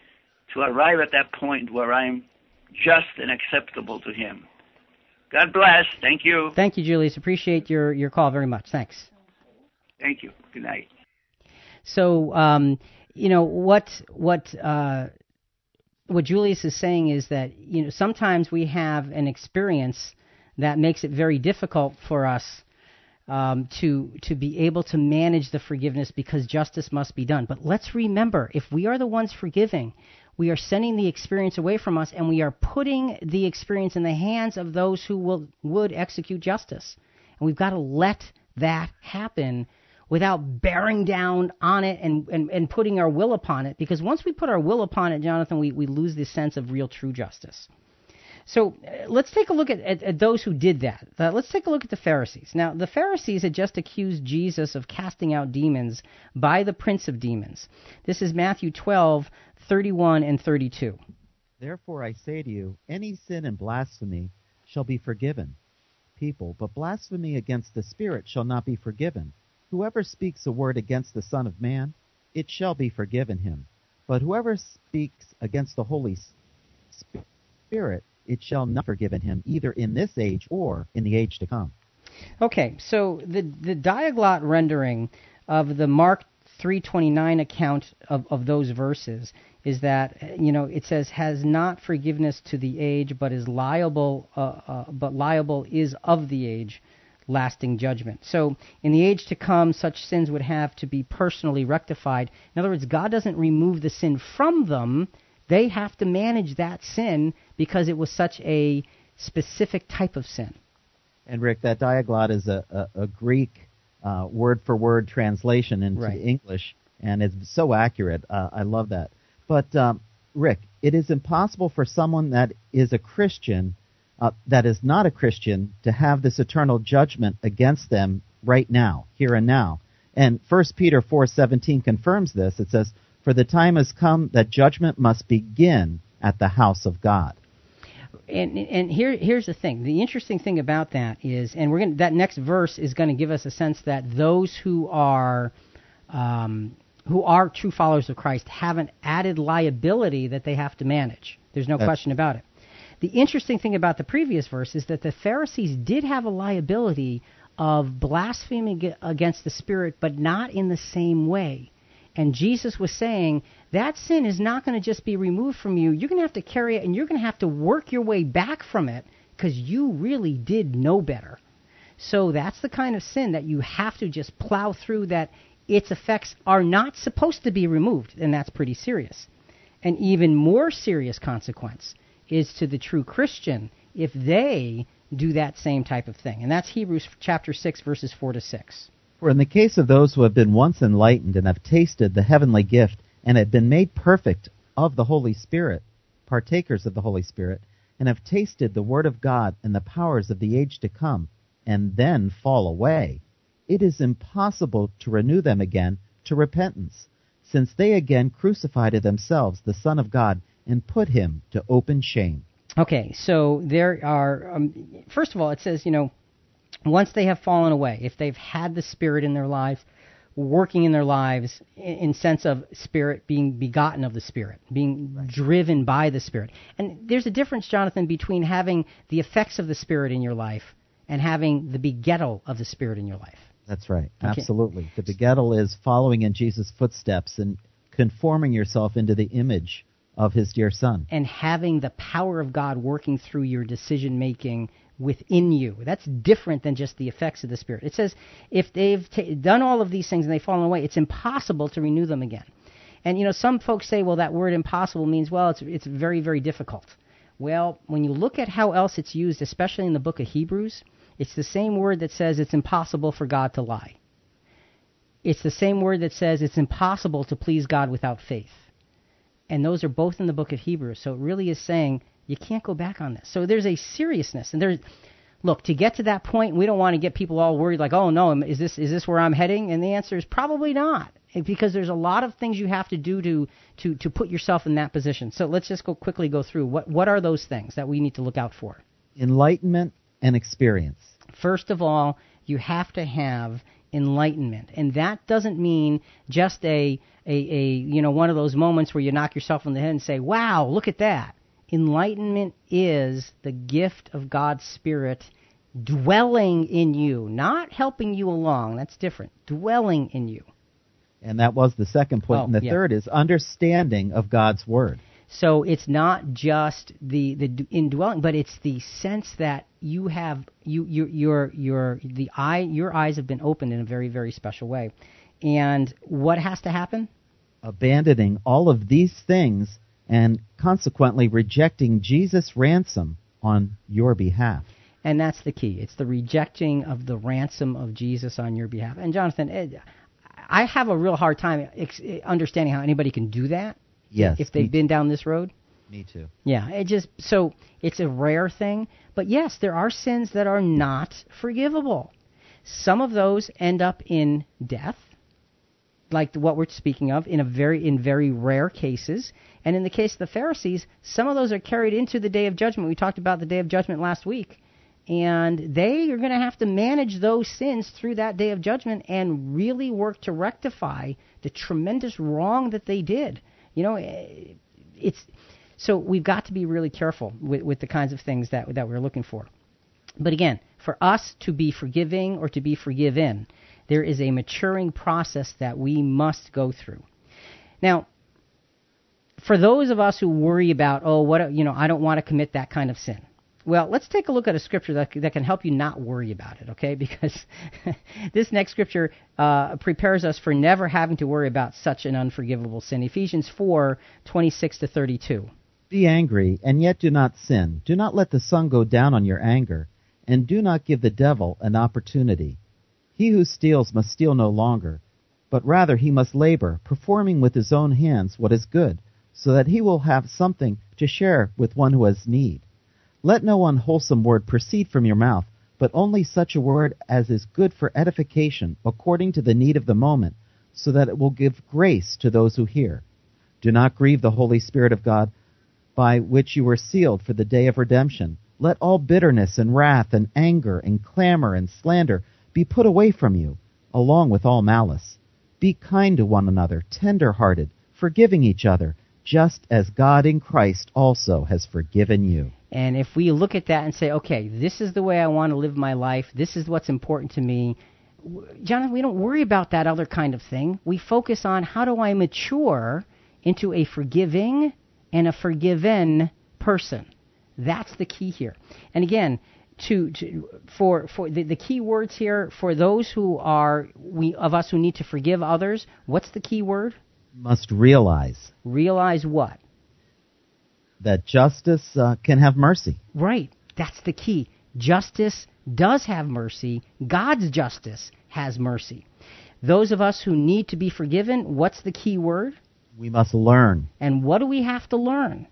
to arrive at that point where I'm just and acceptable to Him. God bless. Thank you. Thank you, Julius. Appreciate your, your call very much. Thanks. Thank you. Good night. So, um, you know what what uh, what Julius is saying is that you know sometimes we have an experience that makes it very difficult for us um, to to be able to manage the forgiveness because justice must be done. But let's remember, if we are the ones forgiving, we are sending the experience away from us, and we are putting the experience in the hands of those who will would execute justice. And we've got to let that happen without bearing down on it and, and, and putting our will upon it. Because once we put our will upon it, Jonathan, we, we lose the sense of real true justice. So uh, let's take a look at, at, at those who did that. Uh, let's take a look at the Pharisees. Now, the Pharisees had just accused Jesus of casting out demons by the prince of demons. This is Matthew 12, 31 and 32. Therefore I say to you, any sin and blasphemy shall be forgiven people, but blasphemy against the Spirit shall not be forgiven. Whoever speaks a word against the Son of Man, it shall be forgiven him. But whoever speaks against the Holy Spirit, it shall not be forgiven him, either in this age or in the age to come. Okay, so the the diaglott rendering of the Mark 329 account of, of those verses is that you know it says has not forgiveness to the age but is liable uh, uh, but liable is of the age lasting judgment. So, in the age to come, such sins would have to be personally rectified. In other words, God doesn't remove the sin from them, they have to manage that sin because it was such a specific type of sin. And, Rick, that diaglott is a, a, a Greek word for word translation into right. English, and it's so accurate. Uh, I love that. But, um, Rick, it is impossible for someone that is a Christian uh, that is not a Christian to have this eternal judgment against them right now, here and now. And 1 Peter 4:17 confirms this. It says, "For the time has come that judgment must begin at the house of God." And, and here, here's the thing. The interesting thing about that is, and we're going that next verse is going to give us a sense that those who are um, who are true followers of Christ have an added liability that they have to manage. There's no That's, question about it. The interesting thing about the previous verse is that the Pharisees did have a liability of blaspheming against the Spirit, but not in the same way. And Jesus was saying that sin is not going to just be removed from you. You're going to have to carry it, and you're going to have to work your way back from it because you really did know better. So that's the kind of sin that you have to just plow through that its effects are not supposed to be removed, and that's pretty serious. An even more serious consequence is to the true Christian if they do that same type of thing. And that's Hebrews chapter 6 verses 4 to 6. For in the case of those who have been once enlightened and have tasted the heavenly gift and have been made perfect of the Holy Spirit, partakers of the Holy Spirit, and have tasted the word of God and the powers of the age to come, and then fall away, it is impossible to renew them again to repentance, since they again crucify to themselves the Son of God and put him to open shame. Okay, so there are, um, first of all, it says, you know, once they have fallen away, if they've had the Spirit in their lives, working in their lives in, in sense of Spirit being begotten of the Spirit, being right. driven by the Spirit. And there's a difference, Jonathan, between having the effects of the Spirit in your life and having the begettal of the Spirit in your life. That's right. Okay. Absolutely. The begettal is following in Jesus' footsteps and conforming yourself into the image of his dear son. And having the power of God working through your decision making within you. That's different than just the effects of the Spirit. It says if they've t- done all of these things and they've fallen away, it's impossible to renew them again. And you know, some folks say, well, that word impossible means well, it's it's very very difficult. Well, when you look at how else it's used, especially in the book of Hebrews, it's the same word that says it's impossible for God to lie. It's the same word that says it's impossible to please God without faith and those are both in the book of Hebrews. So it really is saying you can't go back on this. So there's a seriousness, and there's look to get to that point. We don't want to get people all worried, like, oh no, is this is this where I'm heading? And the answer is probably not, eh, because there's a lot of things you have to do to to to put yourself in that position. So let's just go quickly go through what what are those things that we need to look out for. Enlightenment and experience. First of all, you have to have enlightenment. And that doesn't mean just a, a, a, you know, one of those moments where you knock yourself on the head and say, wow, look at that. Enlightenment is the gift of God's Spirit dwelling in you, not helping you along. That's different. Dwelling in you. And that was the second point. Oh, and the yeah. third is understanding of God's Word. So it's not just the the indwelling, but it's the sense that you have you your your your the eye your eyes have been opened in a very very special way. And what has to happen? Abandoning all of these things and consequently rejecting Jesus' ransom on your behalf. And that's the key. It's the rejecting of the ransom of Jesus on your behalf. And Jonathan, eh, I have a real hard time ex- understanding how anybody can do that. Yes. If they've been down this road. me too. Yeah, it just so it's a rare thing, but yes, there are sins that are not forgivable. Some of those end up in death, like what we're speaking of in a very in very rare cases. And in the case of the Pharisees, some of those are carried into the day of judgment. We talked about the day of judgment last week. And they are going to have to manage those sins through that day of judgment and really work to rectify the tremendous wrong that they did. You know, eh, it's so we've got to be really careful with, with the kinds of things that that we're looking for. But again, for us to be forgiving or to be forgiven, there is a maturing process that we must go through. Now, for those of us who worry about, oh, what you know, I don't want to commit that kind of sin. Well, let's take a look at a scripture that, that can help you not worry about it, okay? Because this next scripture uh, prepares us for never having to worry about such an unforgivable sin. Ephesians 4 26 to 32. Be angry, and yet do not sin. Do not let the sun go down on your anger, and do not give the devil an opportunity. He who steals must steal no longer, but rather he must labor, performing with his own hands what is good, so that he will have something to share with one who has need. Let no unwholesome word proceed from your mouth, but only such a word as is good for edification, according to the need of the moment, so that it will give grace to those who hear. Do not grieve the Holy Spirit of God, by which you were sealed for the day of redemption. Let all bitterness and wrath and anger and clamor and slander be put away from you, along with all malice. Be kind to one another, tender hearted, forgiving each other, just as God in Christ also has forgiven you. And if we look at that and say, okay, this is the way I want to live my life, this is what's important to me, Jonathan, we don't worry about that other kind of thing. We focus on how do I mature into a forgiving and a forgiven person. That's the key here. And again, to, to for for the, the key words here for those who are we of us who need to forgive others, what's the key word? Must realize Realize what? that justice uh, can have mercy. Right. That's the key. Justice does have mercy. God's justice has mercy. Those of us who need to be forgiven, what's the key word? We must learn And what do we have to learn?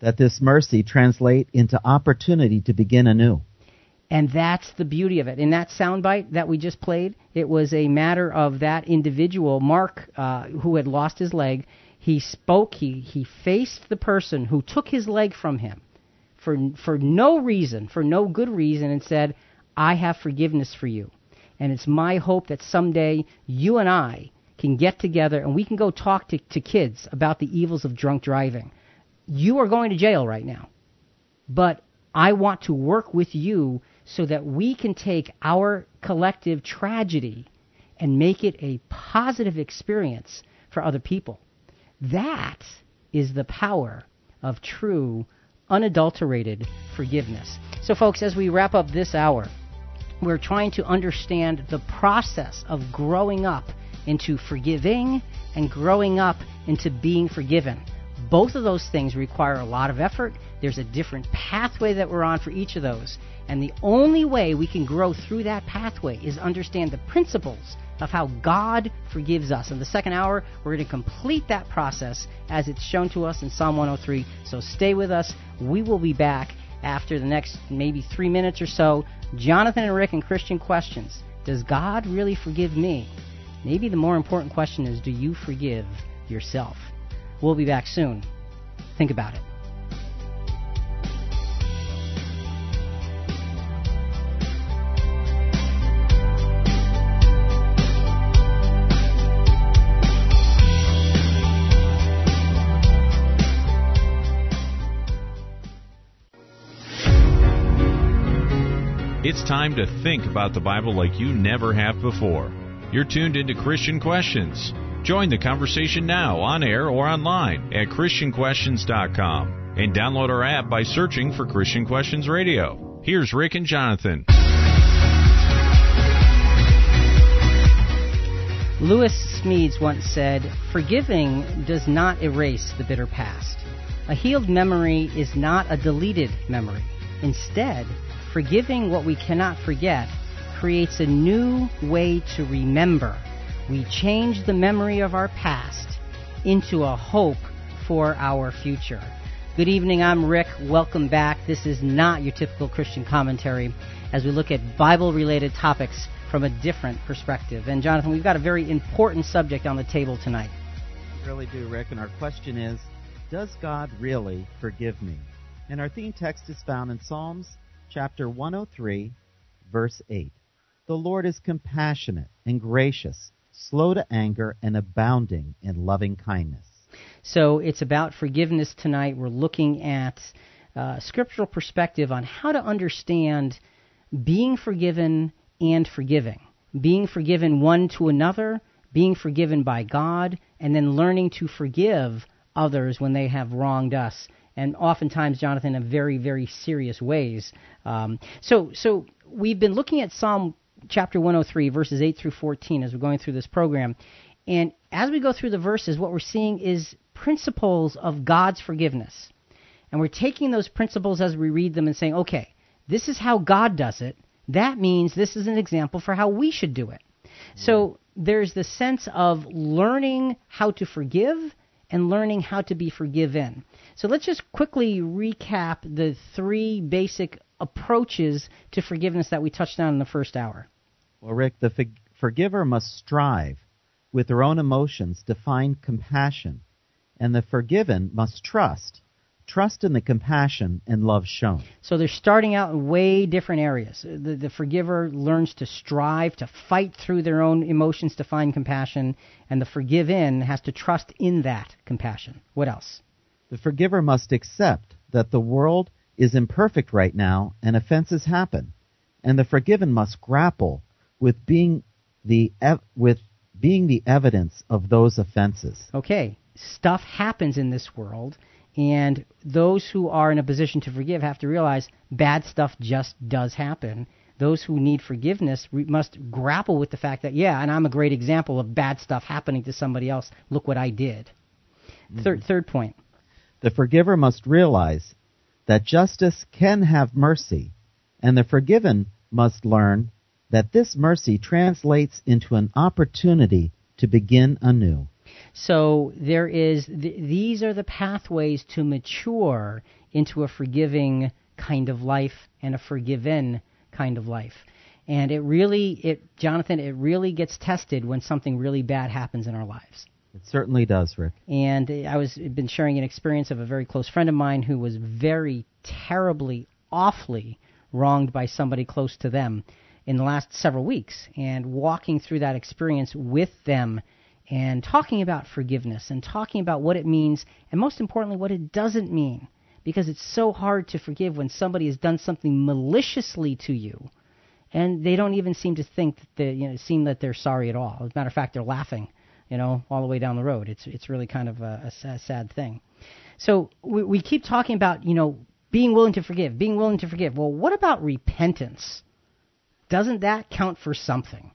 that this mercy translate into opportunity to begin anew. And that's the beauty of it. In that soundbite that we just played, it was a matter of that individual, Mark, uh, who had lost his leg. He spoke, he, he faced the person who took his leg from him for, for no reason, for no good reason, and said, I have forgiveness for you. And it's my hope that someday you and I can get together and we can go talk to, to kids about the evils of drunk driving. You are going to jail right now but I want to work with you so that we can take our collective tragedy and make it a positive experience for other people. That is the power of true, unadulterated forgiveness. So, folks, as we wrap up this hour, we're trying to understand the process of growing up into forgiving and growing up into being forgiven. Both of those things require a lot of effort. There's a different pathway that we're on for each of those. And the only way we can grow through that pathway is understand the principles of how God forgives us. In the second hour, we're going to complete that process as it's shown to us in Psalm 103. So stay with us. We will be back after the next maybe three minutes or so. Jonathan and Rick and Christian questions. Does God really forgive me? Maybe the more important question is do you forgive yourself? We'll be back soon. Think about it. It's time to think about the Bible like you never have before. You're tuned into Christian Questions. Join the conversation now on air or online at ChristianQuestions.com and download our app by searching for Christian Questions Radio. Here's Rick and Jonathan. Lewis Smedes once said, Forgiving does not erase the bitter past. A healed memory is not a deleted memory. Instead, forgiving what we cannot forget creates a new way to remember. We change the memory of our past into a hope for our future. Good evening, I'm Rick. Welcome back. This is not your typical Christian commentary as we look at Bible related topics from a different perspective. And Jonathan, we've got a very important subject on the table tonight. We really do, Rick. And our question is Does God really forgive me? And our theme text is found in Psalms chapter 103, verse 8. The Lord is compassionate and gracious, slow to anger, and abounding in loving kindness. So it's about forgiveness tonight. We're looking at uh, scriptural perspective on how to understand being forgiven and forgiving. Being forgiven one to another, being forgiven by God, and then learning to forgive others when they have wronged us. And oftentimes, Jonathan, in very, very serious ways. Um, so, so we've been looking at Psalm chapter 103, verses 8 through 14, as we're going through this program. And as we go through the verses, what we're seeing is principles of God's forgiveness. And we're taking those principles as we read them and saying, okay, this is how God does it that means this is an example for how we should do it. So there's the sense of learning how to forgive and learning how to be forgiven. So let's just quickly recap the three basic approaches to forgiveness that we touched on in the first hour. Well, Rick, the forgiver must strive with their own emotions to find compassion, and the forgiven must trust trust in the compassion and love shown. So they're starting out in way different areas. The, the forgiver learns to strive to fight through their own emotions to find compassion, and the forgiven has to trust in that compassion. What else? The forgiver must accept that the world is imperfect right now and offenses happen, and the forgiven must grapple with being the ev- with being the evidence of those offenses. Okay, stuff happens in this world and those who are in a position to forgive have to realize bad stuff just does happen. Those who need forgiveness must grapple with the fact that, yeah, and I'm a great example of bad stuff happening to somebody else. Look what I did. Mm-hmm. Third, third point. The forgiver must realize that justice can have mercy, and the forgiven must learn that this mercy translates into an opportunity to begin anew. So there is th- these are the pathways to mature into a forgiving kind of life and a forgiven kind of life. And it really it Jonathan it really gets tested when something really bad happens in our lives. It certainly does, Rick. And I was been sharing an experience of a very close friend of mine who was very terribly awfully wronged by somebody close to them in the last several weeks. And walking through that experience with them and talking about forgiveness and talking about what it means and most importantly what it doesn't mean. Because it's so hard to forgive when somebody has done something maliciously to you and they don't even seem to think that they you know seem that they're sorry at all. As a matter of fact they're laughing you know all the way down the road it's it's really kind of a, a sad thing so we, we keep talking about you know being willing to forgive being willing to forgive well what about repentance doesn't that count for something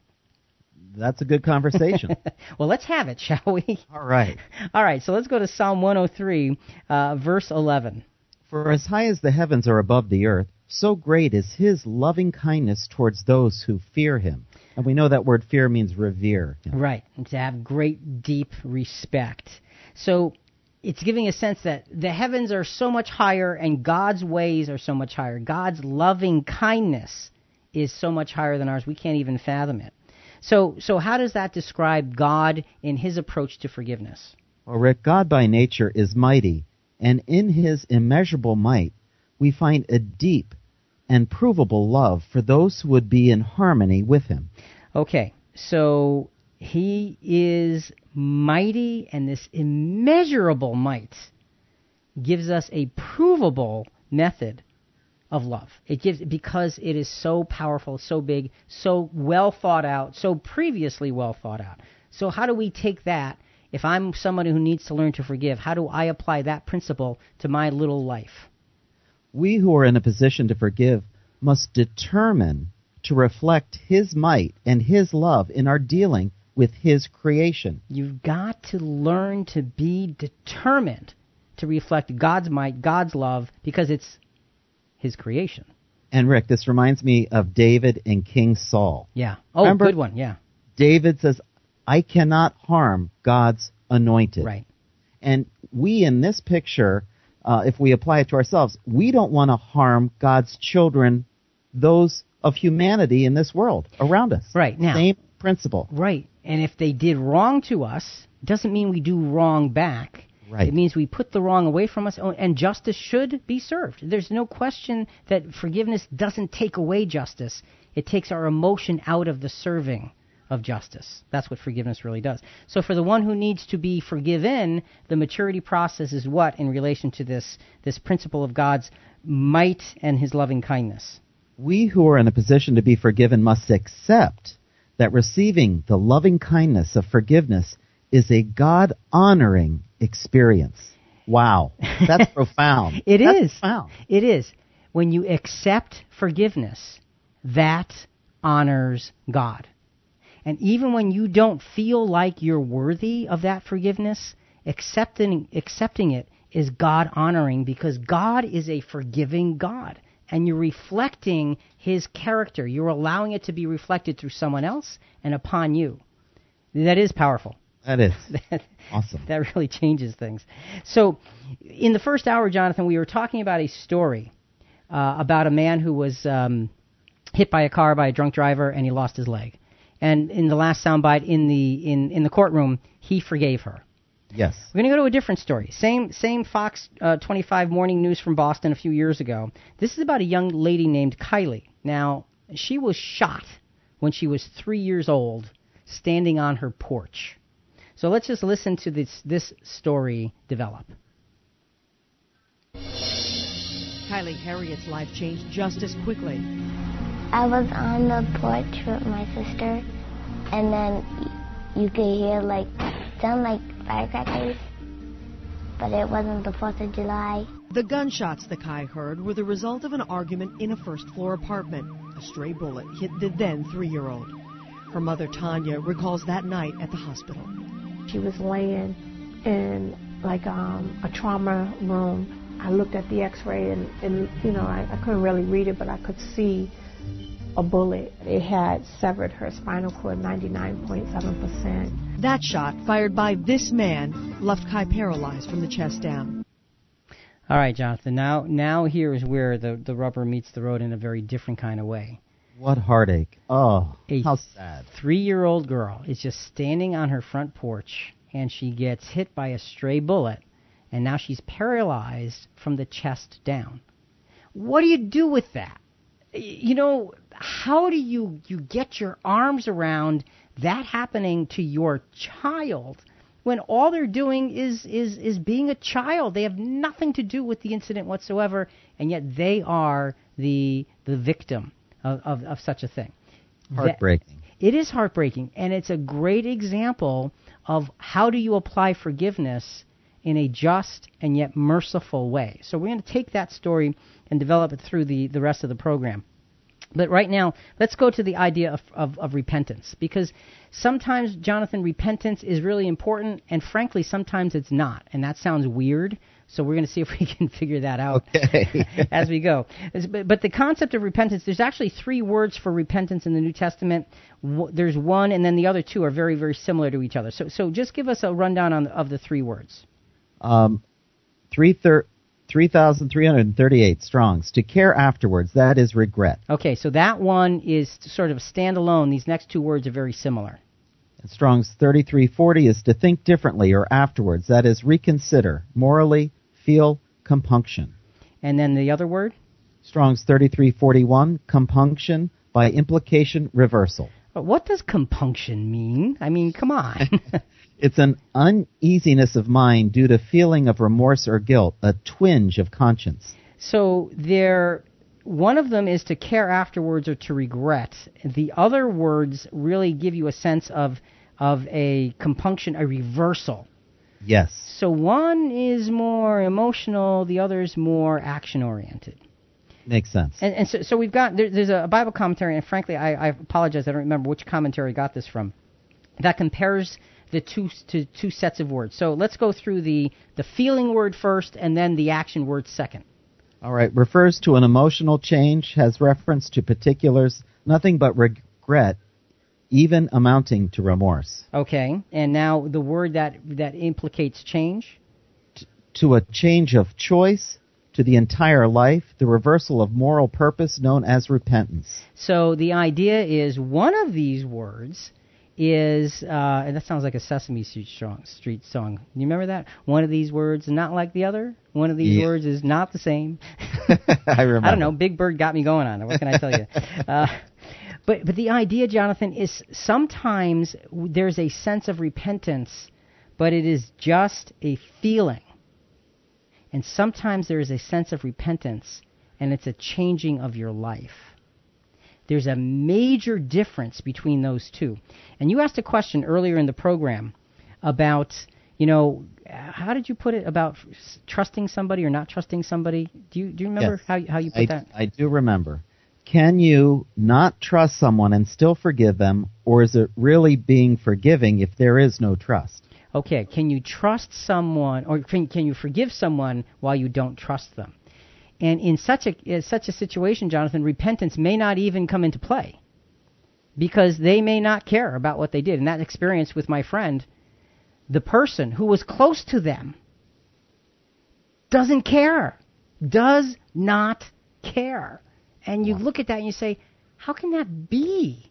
that's a good conversation. well, let's have it, shall we? All right. All right, so let's go to Psalm 103, uh, verse 11. For as high as the heavens are above the earth, so great is his loving kindness towards those who fear him. And we know that word fear means revere. Right, and to have great, deep respect. So it's giving a sense that the heavens are so much higher and God's ways are so much higher. God's loving kindness is so much higher than ours. We can't even fathom it. So, so how does that describe God in his approach to forgiveness? Well, Rick, God by nature is mighty, and in his immeasurable might, we find a deep and provable love for those who would be in harmony with him. Okay, so he is mighty, and this immeasurable might gives us a provable method of love. It gives because it is so powerful, so big, so well thought out, so previously well thought out. So how do we take that? If I'm someone who needs to learn to forgive, how do I apply that principle to my little life? We who are in a position to forgive must determine to reflect His might and His love in our dealing with His creation. You've got to learn to be determined to reflect God's might, God's love, because it's His creation. And Rick, this reminds me of David and King Saul. Yeah. Oh, Remember- good one. Yeah. David says, I cannot harm God's anointed. Right. And we in this picture, uh, if we apply it to ourselves, we don't want to harm God's children, those of humanity in this world around us. Right. Now. Same principle. Right. And if they did wrong to us, doesn't mean we do wrong back. Right. It means we put the wrong away from us, and justice should be served. There's no question that forgiveness doesn't take away justice. It takes our emotion out of the serving of justice. That's what forgiveness really does. So for the one who needs to be forgiven, the maturity process is what in relation to this this principle of God's might and his loving kindness. We who are in a position to be forgiven must accept that receiving the loving kindness of forgiveness is a God honoring experience. Wow. That's profound. It That's is. profound. It is. When you accept forgiveness, that honors God. And even when you don't feel like you're worthy of that forgiveness, accepting accepting it is God honoring because God is a forgiving God. And you're reflecting his character. You're allowing it to be reflected through someone else and upon you. That is powerful. That is That- awesome. that really changes things. So, in the first hour, Jonathan, we were talking about a story uh, about a man who was um, hit by a car by a drunk driver and he lost his leg. And in the last soundbite in the in, in the courtroom, he forgave her. Yes. We're going to go to a different story. Same same Fox uh, 25 morning news from Boston a few years ago. This is about a young lady named Kai Leigh. Now, she was shot when she was 3 years old standing on her porch. So let's just listen to this this story develop. Kai Leigh Harriott's life changed just as quickly. I was on the porch with my sister, and then you could hear like sound like firecrackers, but it wasn't the Fourth of July. The gunshots the Kai heard were the result of an argument in a first floor apartment. A stray bullet hit the then three year old. Her mother, Tanya, recalls that night at the hospital. She was laying in like um, a trauma room. I looked at the X-ray and, and you know I, I couldn't really read it, but I could see a bullet. It had severed her spinal cord 99.7 percent. That shot, fired by this man, left Kai paralyzed from the chest down. All right, Jonathan. Now now here is where the the rubber meets the road in a very different kind of way. What heartache. Oh, A how sad. three-year-old girl is just standing on her front porch and she gets hit by a stray bullet and now she's paralyzed from the chest down. What do you do with that? You know, how do you you get your arms around that happening to your child when all they're doing is is is being a child? They have nothing to do with the incident whatsoever and yet they are the the victim of of, of such a thing. That- Heartbreaking. it is heartbreaking, and it's a great example of how do you apply forgiveness in a just and yet merciful way. So we're going to take that story and develop it through the, the rest of the program. But right now, let's go to the idea of, of, of repentance. Because sometimes, Jonathan, repentance is really important, and frankly, sometimes it's not. And that sounds weird. So we're going to see if we can figure that out Okay. as we go. But, but the concept of repentance, there's actually three words for repentance in the New Testament. There's one, and then the other two are very, very similar to each other. So, so just give us a rundown on, of the three words. um, three thir- 3,338 Strong's. To care afterwards, that is regret. Okay, so that one is sort of standalone. These next two words are very similar. And Strong's 3340 is to think differently or afterwards, that is reconsider, morally, feel compunction. And then the other word? Strong's 3341, compunction, by implication, reversal. But what does compunction mean? I mean, come on. It's an uneasiness of mind due to feeling of remorse or guilt, a twinge of conscience. So they're one of them is to care afterwards or to regret. The other words really give you a sense of of a compunction, a reversal. Yes. So one is more emotional, the other is more action oriented. Makes sense. And, and so, so we've got there, there's a Bible commentary, and frankly, I, I apologize, I don't remember which commentary I got this from. That compares the two to two sets of words. So let's go through the the feeling word first, and then the action word second. All right. Refers to an emotional change, has reference to particulars, nothing but regret, even amounting to remorse. Okay, and now the word that that implicates change. To a change of choice, to the entire life, the reversal of moral purpose known as repentance. So the idea is one of these words is, uh, and that sounds like a Sesame Street song, Street song. You remember that? One of these words not like the other. One of these Yeah. words is not the same. I remember. I don't know. Big Bird got me going on it. What can I tell you? uh, but but the idea, Jonathan, is sometimes there's a sense of repentance, but it is just a feeling. And sometimes there is a sense of repentance, and it's a changing of your life. There's a major difference between those two. And you asked a question earlier in the program about, you know, how did you put it about trusting somebody or not trusting somebody? Do you do you remember Yes. how how you put I, that? I do remember. Can you not trust someone and still forgive them, or is it really being forgiving if there is no trust? Okay, can you trust someone or can can you forgive someone while you don't trust them? And in such a such a situation, Jonathan, repentance may not even come into play because they may not care about what they did. In that experience with my friend, the person who was close to them doesn't care, does not care. And you look at that and you say, how can that be?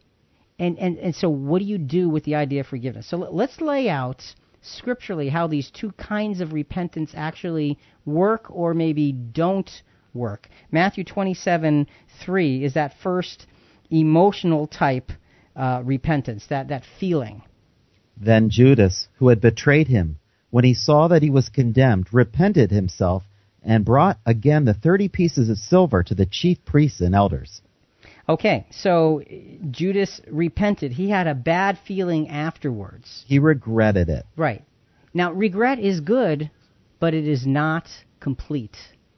And, and, and so, what do you do with the idea of forgiveness? So, let- let's lay out scripturally how these two kinds of repentance actually work or maybe don't work. Matthew 27 3 is that first emotional type uh, repentance, that, that feeling. Then Judas, who had betrayed him, when he saw that he was condemned, repented himself and brought again the thirty pieces of silver to the chief priests and elders. Okay, so Judas repented. He had a bad feeling afterwards. He regretted it. Right. Now, regret is good, but it is not complete.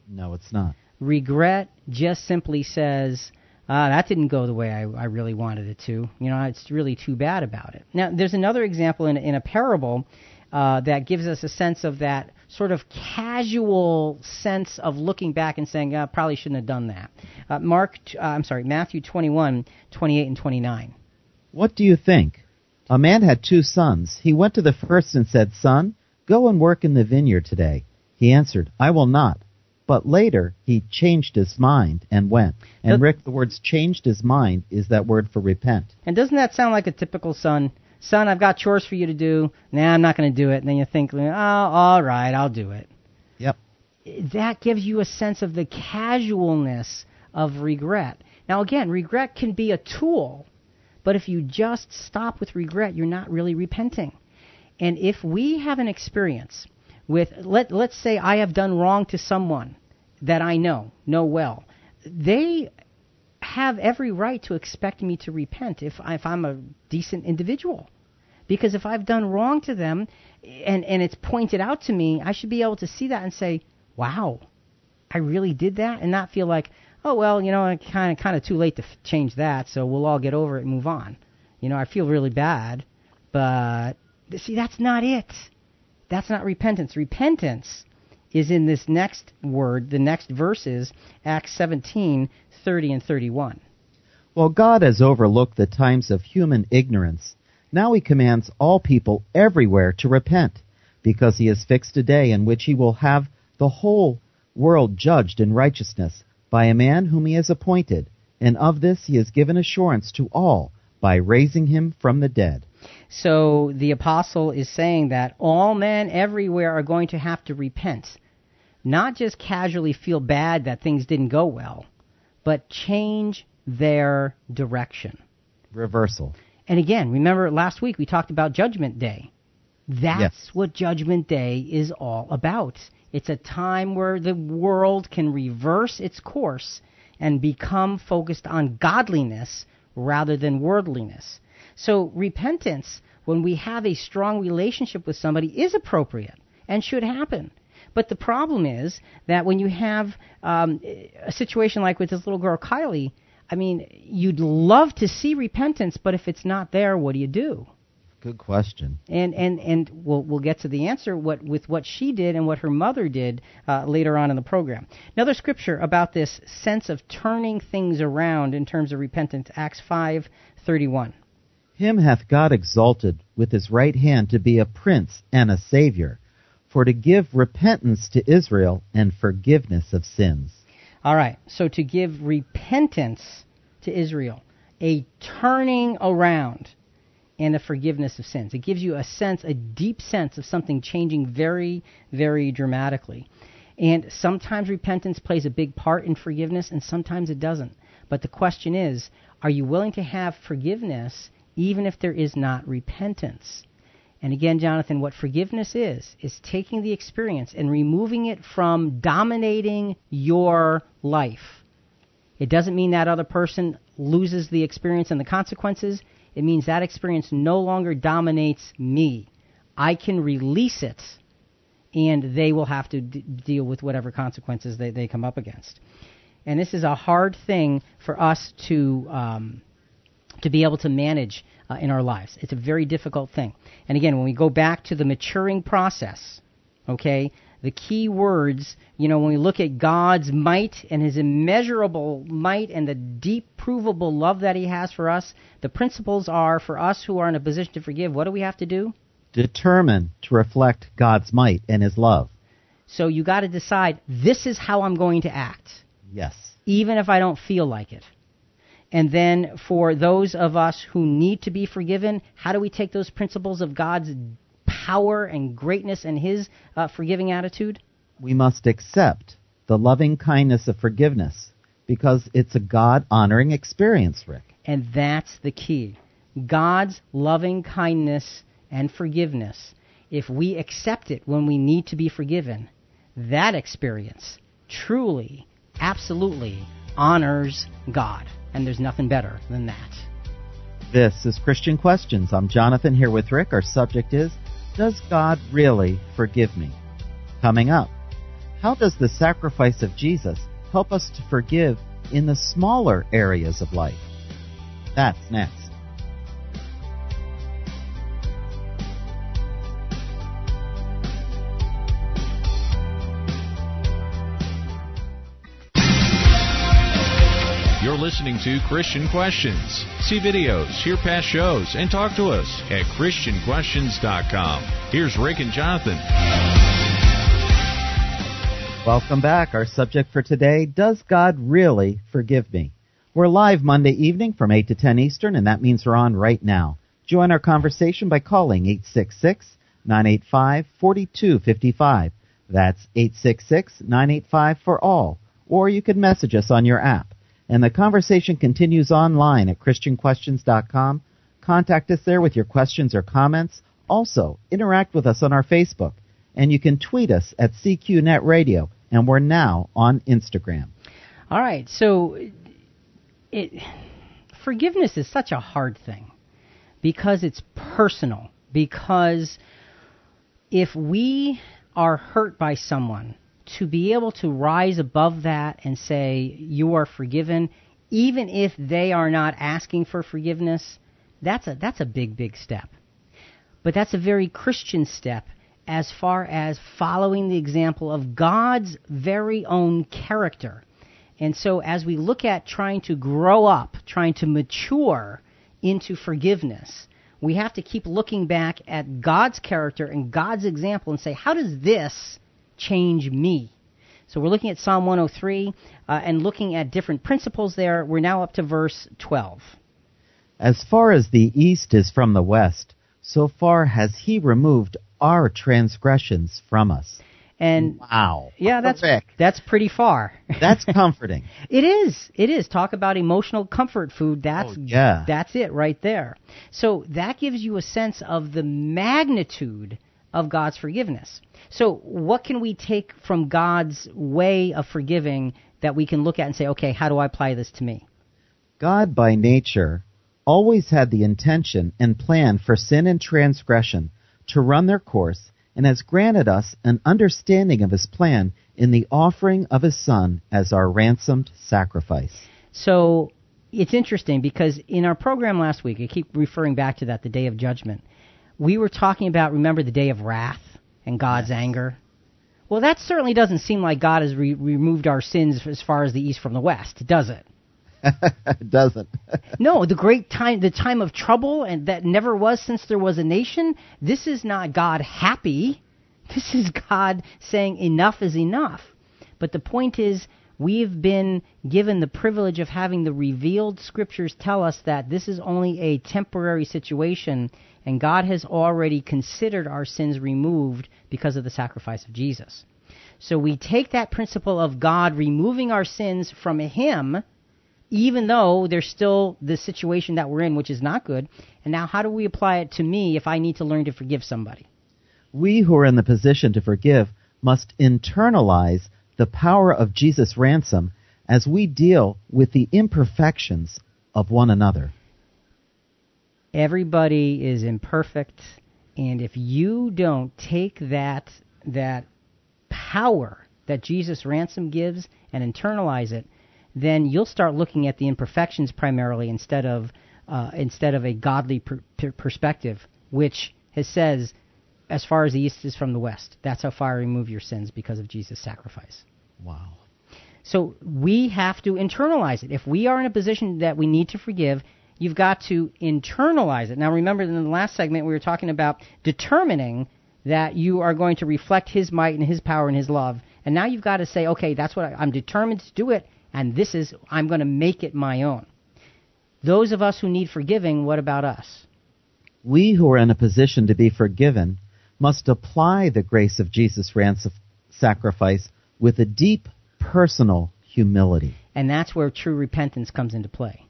No, it's not. Regret just simply says, ah, that didn't go the way I, I really wanted it to. You know, it's really too bad about it. Now, there's another example in, in a parable uh, that gives us a sense of that sort of casual sense of looking back and saying, uh, probably shouldn't have done that. Uh, Mark, uh, I'm sorry, Matthew 21, 28 and 29. What do you think? A man had two sons. He went to the first and said, Son, go and work in the vineyard today. He answered, I will not. But later he changed his mind and went. And Does- Rick, the words changed his mind is that word for repent. And doesn't that sound like a typical son? Son, I've got chores for you to do. Nah, I'm not going to do it. And then you think, oh, all right, I'll do it. Yep. That gives you a sense of the casualness of regret. Now, again, regret can be a tool, but if you just stop with regret, you're not really repenting. And if we have an experience with, let, let's say I have done wrong to someone that I know, know well, they have every right to expect me to repent if, if I'm a decent individual. Because if I've done wrong to them and, and it's pointed out to me, I should be able to see that and say, wow, I really did that and not feel like, oh, well, you know, it's kind of, kind of too late to f- change that, so we'll all get over it and move on. You know, I feel really bad, but see, that's not it. That's not repentance. Repentance is in this next word, the next verses, Acts 17, 30 and 31. Well, God has overlooked the times of human ignorance. Now he commands all people everywhere to repent, because he has fixed a day in which he will have the whole world judged in righteousness by a man whom he has appointed, and of this he has given assurance to all by raising him from the dead. So the apostle is saying that all men everywhere are going to have to repent, not just casually feel bad that things didn't go well, but change their direction. Reversal. And again, remember last week we talked about Judgment Day. That's Yes. what Judgment Day is all about. It's a time where the world can reverse its course and become focused on godliness rather than worldliness. So repentance, when we have a strong relationship with somebody, is appropriate and should happen. But the problem is that when you have um, a situation like with this little girl Kai Leigh, I mean, you'd love to see repentance, but if it's not there, what do you do? Good question. And and and we'll we'll get to the answer what with what she did and what her mother did uh, later on in the program. Another scripture about this sense of turning things around in terms of repentance, Acts five thirty one. Him hath God exalted with his right hand to be a prince and a savior, for to give repentance to Israel and forgiveness of sins. All right, so to give repentance to Israel, a turning around and a forgiveness of sins. It gives you a sense, a deep sense of something changing very, very dramatically. And sometimes repentance plays a big part in forgiveness, and sometimes it doesn't. But the question is are you willing to have forgiveness even if there is not repentance? And again, Jonathan, what forgiveness is, is taking the experience and removing it from dominating your life. It doesn't mean that other person loses the experience and the consequences. It means that experience no longer dominates me. I can release it, and they will have to d- deal with whatever consequences they, they come up against. And this is a hard thing for us to um, to be able to manage uh, in our lives. It's a very difficult thing. And again, when we go back to the maturing process, okay, the key words, you know, when we look at God's might and his immeasurable might and the deep, provable love that he has for us, the principles are for us who are in a position to forgive, what do we have to do? Determine to reflect God's might and his love. So you got to decide, this is how I'm going to act. Yes. Even if I don't feel like it. And then for those of us who need to be forgiven, how do we take those principles of God's power and greatness and His uh, forgiving attitude? We must accept the loving kindness of forgiveness because it's a God honoring experience, Rick. And that's the key. God's loving kindness and forgiveness. If we accept it when we need to be forgiven, that experience truly, absolutely honors God and there's nothing better than that. This is Christian Questions. I'm Jonathan here with Rick. Our subject is Does God really forgive me? Coming up, how does the sacrifice of Jesus help us to forgive in the smaller areas of life? That's next. Listening to Christian Questions. See videos, hear past shows, and talk to us at ChristianQuestions.com. Here's Rick and Jonathan. Welcome back. Our subject for today Does God really forgive me? We're live Monday evening from 8 to 10 Eastern, and that means we're on right now. Join our conversation by calling 866 985 4255. That's 866 985 for all. Or you can message us on your app. And the conversation continues online at ChristianQuestions.com. Contact us there with your questions or comments. Also, interact with us on our Facebook. And you can tweet us at CQNet Radio. And we're now on Instagram. All right, so it, forgiveness is such a hard thing because it's personal. Because if we are hurt by someone, to be able to rise above that and say, You are forgiven, even if they are not asking for forgiveness, that's a, that's a big, big step. But that's a very Christian step as far as following the example of God's very own character. And so, as we look at trying to grow up, trying to mature into forgiveness, we have to keep looking back at God's character and God's example and say, how does this change me. So we're looking at Psalm 103 uh, and looking at different principles there. We're now up to verse 12. As far as the east is from the west, so far has he removed our transgressions from us. And wow, yeah, that's Rick. that's pretty far. That's comforting. it is. It is. Talk about emotional comfort food. That's oh, yeah. That's it right there. So that gives you a sense of the magnitude of God's forgiveness. So, what can we take from God's way of forgiving that we can look at and say, okay, how do I apply this to me? God, by nature, always had the intention and plan for sin and transgression to run their course and has granted us an understanding of his plan in the offering of his Son as our ransomed sacrifice. So it's interesting because in our program last week, I keep referring back to that, the day of judgment. We were talking about, remember, the day of wrath and God's yes. anger. Well, that certainly doesn't seem like God has re- removed our sins as far as the east from the west, does it? it doesn't. no, the great time, the time of trouble, and that never was since there was a nation. This is not God happy. This is God saying enough is enough. But the point is, we've been given the privilege of having the revealed scriptures tell us that this is only a temporary situation, and God has already considered our sins removed because of the sacrifice of Jesus. So we take that principle of God removing our sins from Him, even though there's still the situation that we're in, which is not good. And now, how do we apply it to me if I need to learn to forgive somebody? We who are in the position to forgive must internalize the power of Jesus' ransom as we deal with the imperfections of one another. Everybody is imperfect, and if you don't take that that power that Jesus' ransom gives and internalize it, then you'll start looking at the imperfections primarily instead of uh, instead of a godly per- per- perspective, which has says as far as the east is from the west. That's how far I remove your sins because of Jesus' sacrifice. Wow. So we have to internalize it. If we are in a position that we need to forgive, you've got to internalize it. Now, remember, in the last segment, we were talking about determining that you are going to reflect His might and His power and His love. And now you've got to say, okay, that's what I, I'm determined to do it, and this is, I'm going to make it my own. Those of us who need forgiving, what about us? We who are in a position to be forgiven must apply the grace of Jesus' ransom sacrifice with a deep personal humility. And that's where true repentance comes into play.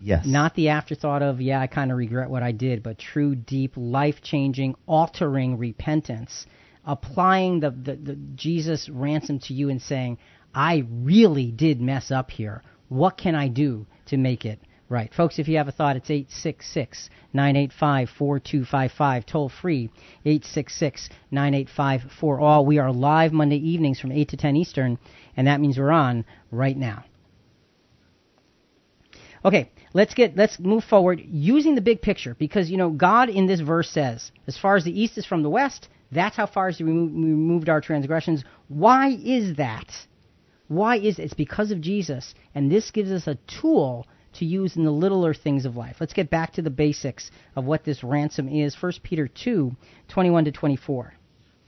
Yes. Not the afterthought of, yeah, I kind of regret what I did, but true, deep, life changing, altering repentance. Applying the, the, the Jesus ransom to you and saying, I really did mess up here. What can I do to make it Right. Folks, if you have a thought, it's 866 985 4255. Toll free 866 985 4 all. We are live Monday evenings from 8 to 10 Eastern, and that means we're on right now. Okay, let's get let's move forward using the big picture because you know God in this verse says, as far as the east is from the west, that's how far as we removed our transgressions. Why is that? Why is it? It's because of Jesus, and this gives us a tool to use in the littler things of life. Let's get back to the basics of what this ransom is. 1 Peter 2 21 to 24.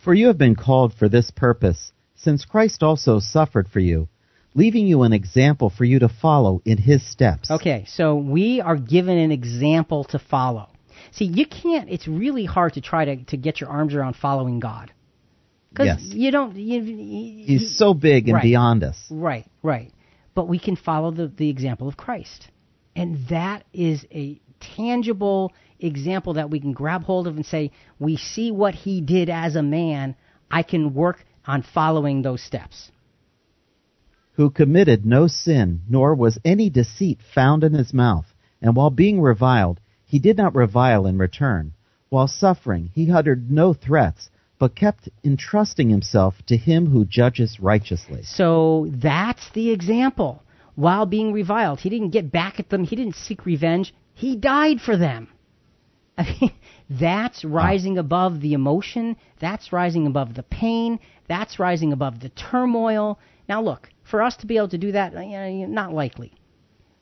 For you have been called for this purpose, since Christ also suffered for you, leaving you an example for you to follow in his steps. Okay, so we are given an example to follow. See, you can't, it's really hard to try to, to get your arms around following God. Because yes. you don't. You, you, He's so big and right, beyond us. Right, right. But we can follow the, the example of Christ. And that is a tangible example that we can grab hold of and say, we see what he did as a man. I can work on following those steps. Who committed no sin, nor was any deceit found in his mouth. And while being reviled, he did not revile in return. While suffering, he uttered no threats, but kept entrusting himself to him who judges righteously. So that's the example while being reviled. He didn't get back at them. He didn't seek revenge. He died for them. I mean, that's rising above the emotion. That's rising above the pain. That's rising above the turmoil. Now, look, for us to be able to do that, not likely.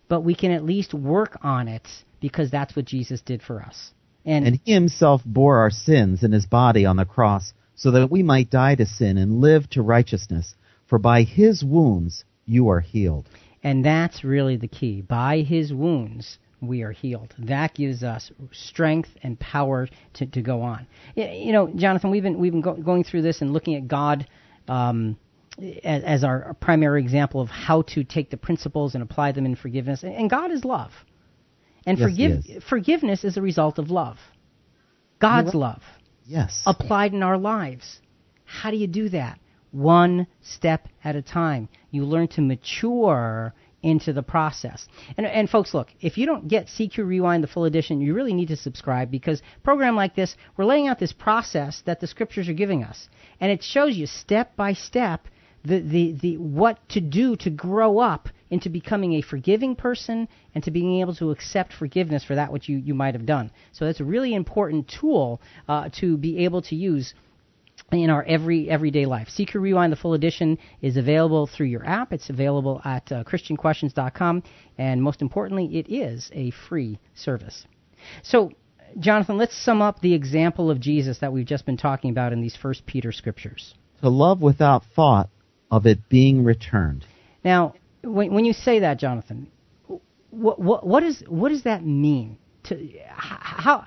But we can at least work on it because that's what Jesus did for us. And, and he himself bore our sins in his body on the cross so that we might die to sin and live to righteousness. For by his wounds you are healed. And that's really the key. By his wounds, we are healed. That gives us strength and power to, to go on. You know, Jonathan, we've been we've been go, going through this and looking at God um, as, as, our primary example of how to take the principles and apply them in forgiveness. And God is love, and yes, forgive, forgiveness is a result of love. God's love, yes, applied in our lives. How do you do that? one step at a time. You learn to mature into the process. And, and folks, look, if you don't get CQ Rewind, the full edition, you really need to subscribe because program like this, we're laying out this process that the scriptures are giving us. And it shows you step by step the, the, the what to do to grow up into becoming a forgiving person and to being able to accept forgiveness for that which you, you might have done. So that's a really important tool uh, to be able to use in our every everyday life. CQ Rewind, the full edition, is available through your app. It's available at uh, ChristianQuestions.com, and most importantly, it is a free service. So, Jonathan, let's sum up the example of Jesus that we've just been talking about in these First Peter scriptures. To love without thought of it being returned. Now, when, when you say that, Jonathan, what, what, what, is, what does that mean? To, how,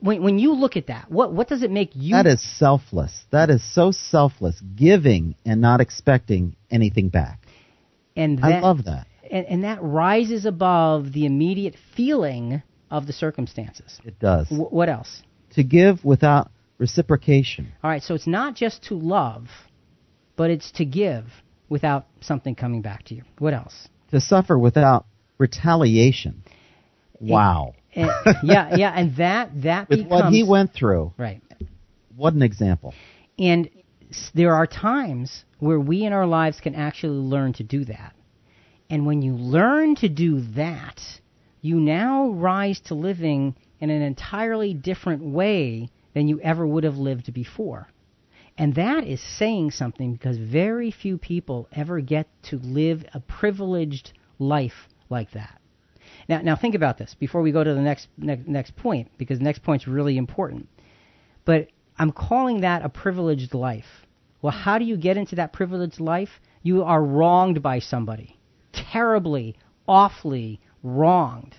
when, when you look at that, what, what does it make you? That is selfless. That is so selfless, giving and not expecting anything back. And that, I love that. And, and that rises above the immediate feeling of the circumstances. It does. W- what else? To give without reciprocation. All right, so it's not just to love, but it's to give without something coming back to you. What else? To suffer without retaliation. Wow. And, yeah, yeah, and that that with becomes, what he went through. Right. What an example. And there are times where we in our lives can actually learn to do that. And when you learn to do that, you now rise to living in an entirely different way than you ever would have lived before. And that is saying something because very few people ever get to live a privileged life like that. Now, now think about this before we go to the next next, next point, because the next point's really important. But I'm calling that a privileged life. Well, how do you get into that privileged life? You are wronged by somebody, terribly, awfully wronged,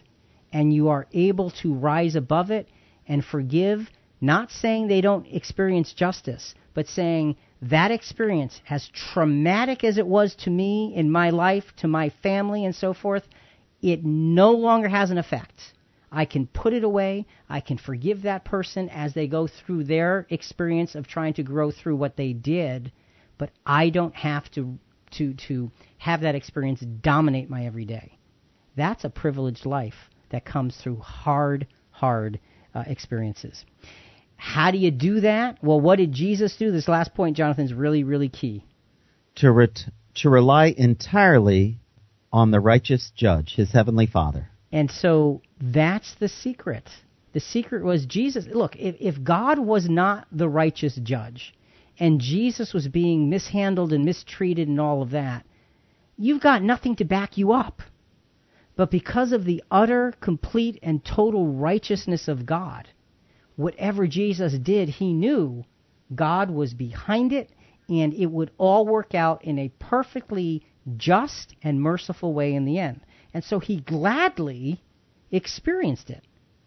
and you are able to rise above it and forgive. Not saying they don't experience justice, but saying that experience, as traumatic as it was to me in my life, to my family, and so forth, it no longer has an effect. I can put it away. I can forgive that person as they go through their experience of trying to grow through what they did, but I don't have to to to have that experience dominate my everyday. That's a privileged life that comes through hard, hard uh, experiences. How do you do that? Well, what did Jesus do? This last point, Jonathan, is really, really key. To, ret- to rely entirely on the righteous judge, his heavenly Father. And so that's the secret. The secret was Jesus. Look, if, if God was not the righteous judge and Jesus was being mishandled and mistreated and all of that, you've got nothing to back you up. But because of the utter, complete, and total righteousness of God, whatever Jesus did, he knew God was behind it and it would all work out in a perfectly just and merciful way in the end. And so he gladly experienced it.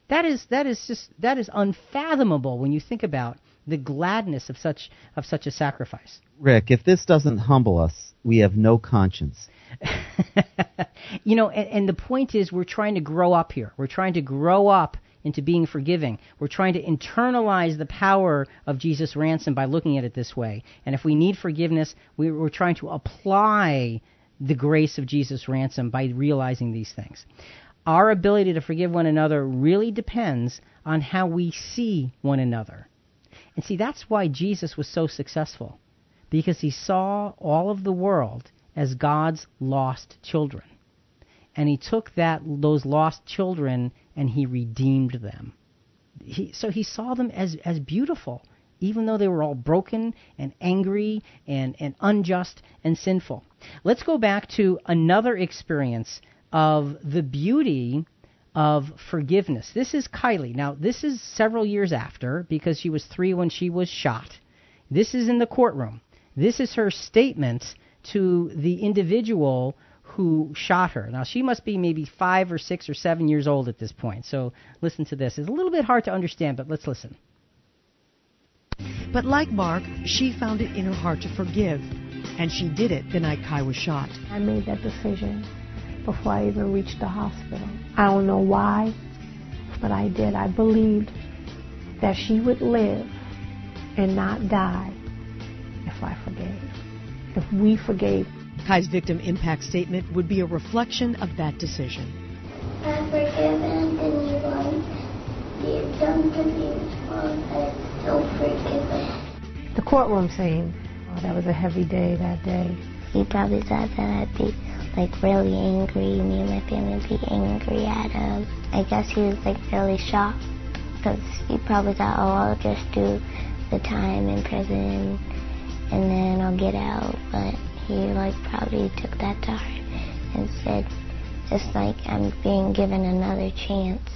That is that is just that is unfathomable when you think about the gladness of such of such a sacrifice. Rick, if this doesn't humble us, we have no conscience. you know, and, and the point is we're trying to grow up here. We're trying to grow up into being forgiving. We're trying to internalize the power of Jesus' ransom by looking at it this way. And if we need forgiveness, we're trying to apply the grace of Jesus' ransom by realizing these things. Our ability to forgive one another really depends on how we see one another. And see, that's why Jesus was so successful, because he saw all of the world as God's lost children. And he took that those lost children and he redeemed them. He, so he saw them as, as beautiful, even though they were all broken and angry and, and unjust and sinful. Let's go back to another experience of the beauty of forgiveness. This is Kai Leigh. Now, this is several years after because she was three when she was shot. This is in the courtroom. This is her statement to the individual who shot her. Now, she must be maybe five or six or seven years old at this point. So, listen to this. It's a little bit hard to understand, but let's listen. But like Mark, she found it in her heart to forgive, and she did it the night Kai was shot. I made that decision before I even reached the hospital. I don't know why, but I did. I believed that she would live and not die if I forgave. if we forgave. Kai's victim impact statement would be a reflection of that decision. I forgive anyone you've done to me wrong. I don't forgive him. The courtroom scene, oh, that was a heavy day that day. He probably thought that I'd be like really angry, me and my family would be angry at him. I guess he was like really shocked because he probably thought, oh, I'll just do the time in prison and then I'll get out. But he like probably took that to heart and said, just like I'm being given another chance.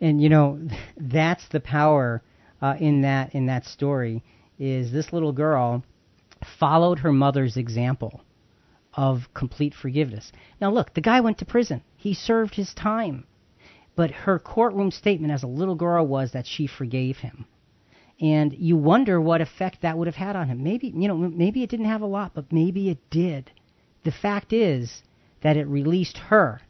And you know, that's the power uh, in that in that story. Is this little girl followed her mother's example of complete forgiveness. Now, look, the guy went to prison. He served his time. But her courtroom statement as a little girl was that she forgave him. And you wonder what effect that would have had on him. Maybe, you know, maybe it didn't have a lot, but maybe it did. The fact is that it released her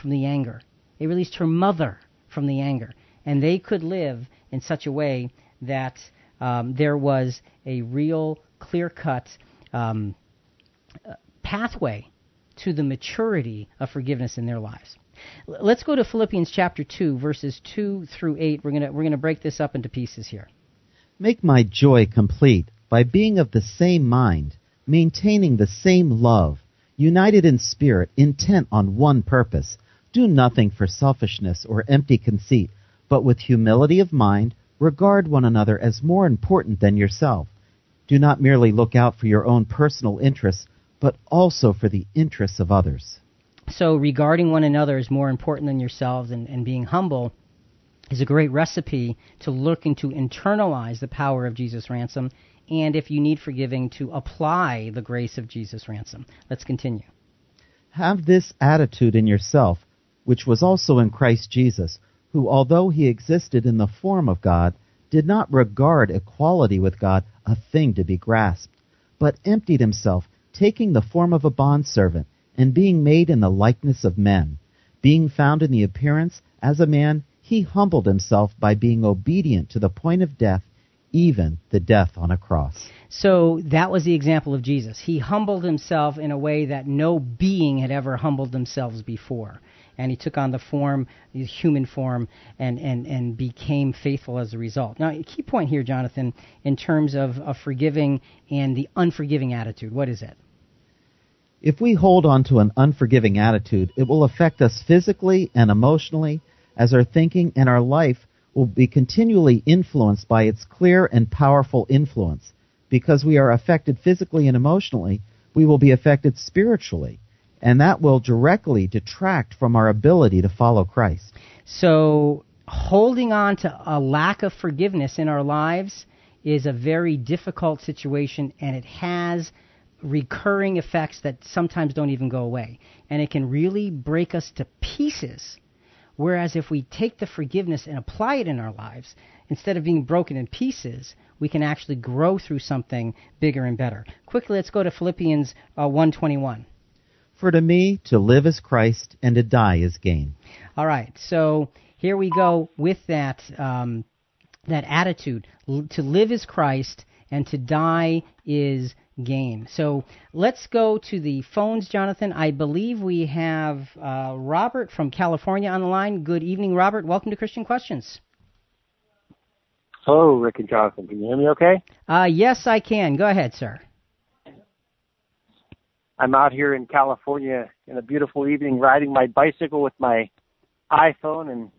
from the anger. It released her mother from the anger. And they could live in such a way that um, there was a real clear cut um, pathway to the maturity of forgiveness in their lives. Let's go to Philippians chapter 2 verses 2 through 8. We're going we're going to break this up into pieces here. Make my joy complete by being of the same mind, maintaining the same love, united in spirit, intent on one purpose. Do nothing for selfishness or empty conceit, but with humility of mind, regard one another as more important than yourself. Do not merely look out for your own personal interests, but also for the interests of others. So, regarding one another as more important than yourselves and, and being humble is a great recipe to looking to internalize the power of Jesus' ransom, and if you need forgiving, to apply the grace of Jesus' ransom. Let's continue. Have this attitude in yourself, which was also in Christ Jesus, who, although he existed in the form of God, did not regard equality with God a thing to be grasped, but emptied himself taking the form of a bondservant, and being made in the likeness of men. Being found in the appearance as a man, he humbled himself by being obedient to the point of death, even the death on a cross. So that was the example of Jesus. He humbled himself in a way that no being had ever humbled themselves before. And he took on the form, the human form, and, and, and became faithful as a result. Now, a key point here, Jonathan, in terms of, of forgiving and the unforgiving attitude, what is it? If we hold on to an unforgiving attitude, it will affect us physically and emotionally, as our thinking and our life will be continually influenced by its clear and powerful influence. Because we are affected physically and emotionally, we will be affected spiritually, and that will directly detract from our ability to follow Christ. So, holding on to a lack of forgiveness in our lives is a very difficult situation, and it has recurring effects that sometimes don't even go away. And it can really break us to pieces. Whereas if we take the forgiveness and apply it in our lives, instead of being broken in pieces, we can actually grow through something bigger and better. Quickly, let's go to Philippians uh, 121. For to me, to live is Christ, and to die is gain. All right, so here we go with that um, that attitude. L- to live is Christ, and to die is gain. So let's go to the phones, Jonathan. I believe we have uh, Robert from California on the line. Good evening, Robert. Welcome to Christian Questions. Hello, Rick and Jonathan. Can you hear me okay? Uh, yes, I can. Go ahead, sir. I'm out here in California in a beautiful evening riding my bicycle with my iPhone and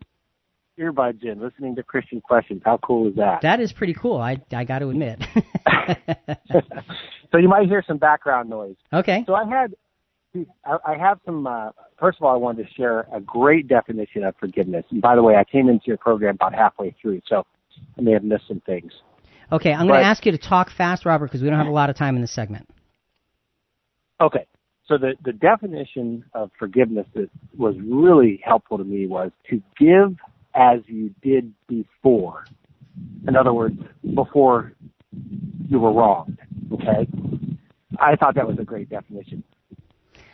earbuds in, listening to Christian questions. How cool is that? That is pretty cool. I I got to admit. so you might hear some background noise. Okay. So I had, I, have some. Uh, first of all, I wanted to share a great definition of forgiveness. And by the way, I came into your program about halfway through, so I may have missed some things. Okay, I'm going to ask you to talk fast, Robert, because we don't have a lot of time in this segment. Okay. So the, the definition of forgiveness that was really helpful to me was to give as you did before. In other words, before you were wronged. Okay? I thought that was a great definition.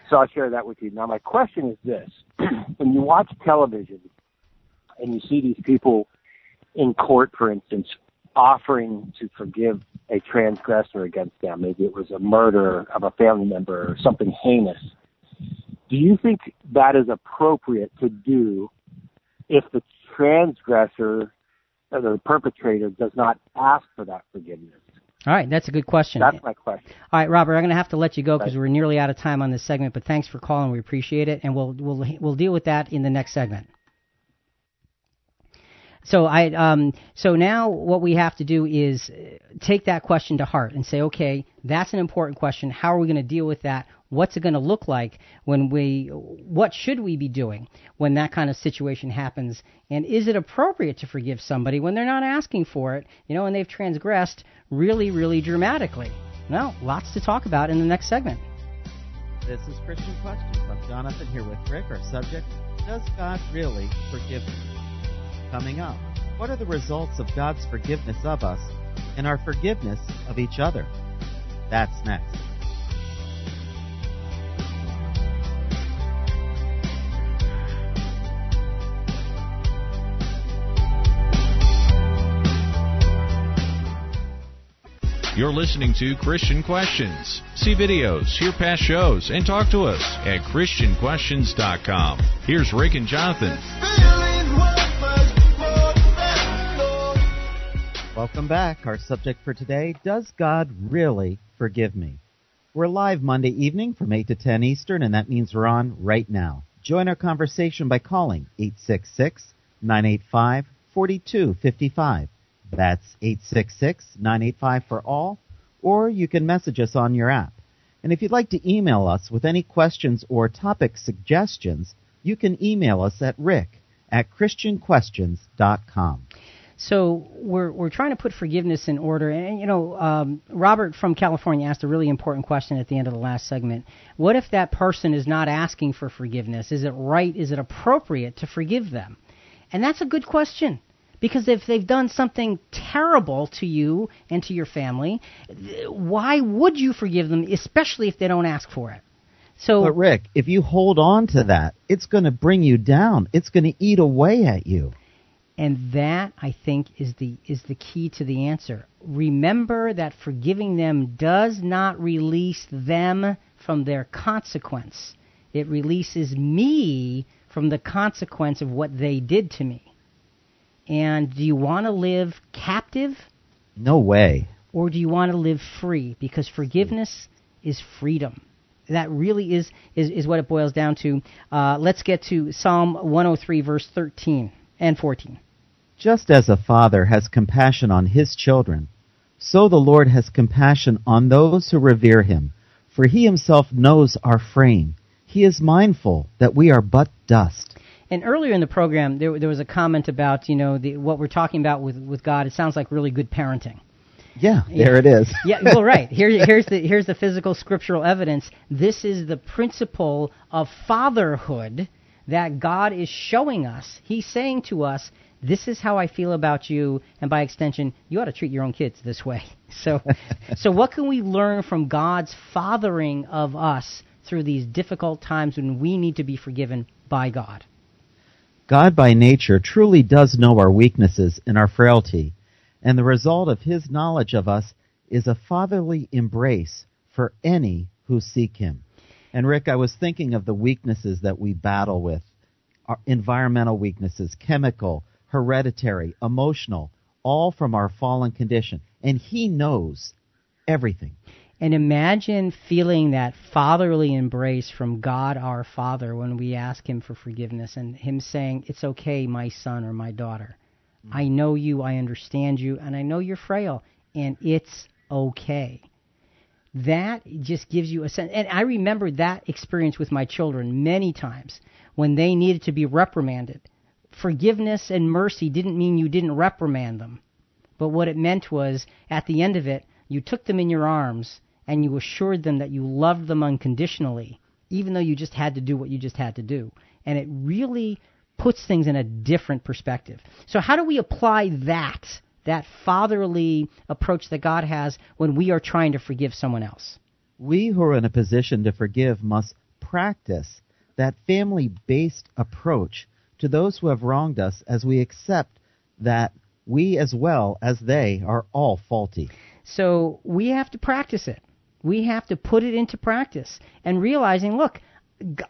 So I'll share that with you. Now, my question is this when you watch television and you see these people in court, for instance, offering to forgive a transgressor against them. Maybe it was a murder of a family member or something heinous. Do you think that is appropriate to do if the transgressor or the perpetrator does not ask for that forgiveness? All right, that's a good question. That's my question. All right, Robert, I'm going to have to let you go because we're nearly out of time on this segment. But thanks for calling. We appreciate it, and we'll we'll we'll deal with that in the next segment. So I um so now what we have to do is uh, take that question to heart and say, okay, that's an important question. How are we going to deal with that? What's it going to look like when we what should we be doing when that kind of situation happens? And is it appropriate to forgive somebody when they're not asking for it, you know, and they've transgressed really really dramatically? Well, lots to talk about in the next segment. This is Christian Questions. I'm Jonathan here with Rick. Our subject Does God really forgive me? Coming up, what are the results of God's forgiveness of us and our forgiveness of each other? That's next. You're listening to Christian Questions. See videos, hear past shows, and talk to us at ChristianQuestions.com. Here's Rick and Jonathan. Welcome back. Our subject for today Does God really forgive me? We're live Monday evening from 8 to 10 Eastern, and that means we're on right now. Join our conversation by calling 866 985 4255. That's 866 985 for all, or you can message us on your app. And if you'd like to email us with any questions or topic suggestions, you can email us at rick at christianquestions.com. So we're we're trying to put forgiveness in order, and you know, um, Robert from California asked a really important question at the end of the last segment. What if that person is not asking for forgiveness? Is it right? Is it appropriate to forgive them? And that's a good question. Because if they've done something terrible to you and to your family, why would you forgive them, especially if they don't ask for it? So, but Rick, if you hold on to that, it's going to bring you down. It's going to eat away at you. And that I think is the is the key to the answer. Remember that forgiving them does not release them from their consequence. It releases me from the consequence of what they did to me. And do you want to live captive? No way. Or do you want to live free? Because forgiveness is freedom. That really is, is, is what it boils down to. Uh, let's get to Psalm 103, verse 13 and 14. Just as a father has compassion on his children, so the Lord has compassion on those who revere him. For he himself knows our frame. He is mindful that we are but dust. And earlier in the program, there, there was a comment about you know the, what we're talking about with with God. It sounds like really good parenting. Yeah, there it is. yeah, well, right. Here, here's the here's the physical scriptural evidence. This is the principle of fatherhood that God is showing us. He's saying to us, "This is how I feel about you," and by extension, you ought to treat your own kids this way. So, so what can we learn from God's fathering of us through these difficult times when we need to be forgiven by God? God by nature truly does know our weaknesses and our frailty, and the result of his knowledge of us is a fatherly embrace for any who seek him. And Rick, I was thinking of the weaknesses that we battle with our environmental weaknesses, chemical, hereditary, emotional, all from our fallen condition. And he knows everything. And imagine feeling that fatherly embrace from God our Father when we ask Him for forgiveness and Him saying, It's okay, my son or my daughter. Mm-hmm. I know you, I understand you, and I know you're frail, and it's okay. That just gives you a sense. And I remember that experience with my children many times when they needed to be reprimanded. Forgiveness and mercy didn't mean you didn't reprimand them. But what it meant was, at the end of it, you took them in your arms and you assured them that you loved them unconditionally, even though you just had to do what you just had to do. And it really puts things in a different perspective. So, how do we apply that, that fatherly approach that God has when we are trying to forgive someone else? We who are in a position to forgive must practice that family based approach to those who have wronged us as we accept that we as well as they are all faulty. So we have to practice it. We have to put it into practice and realizing, look,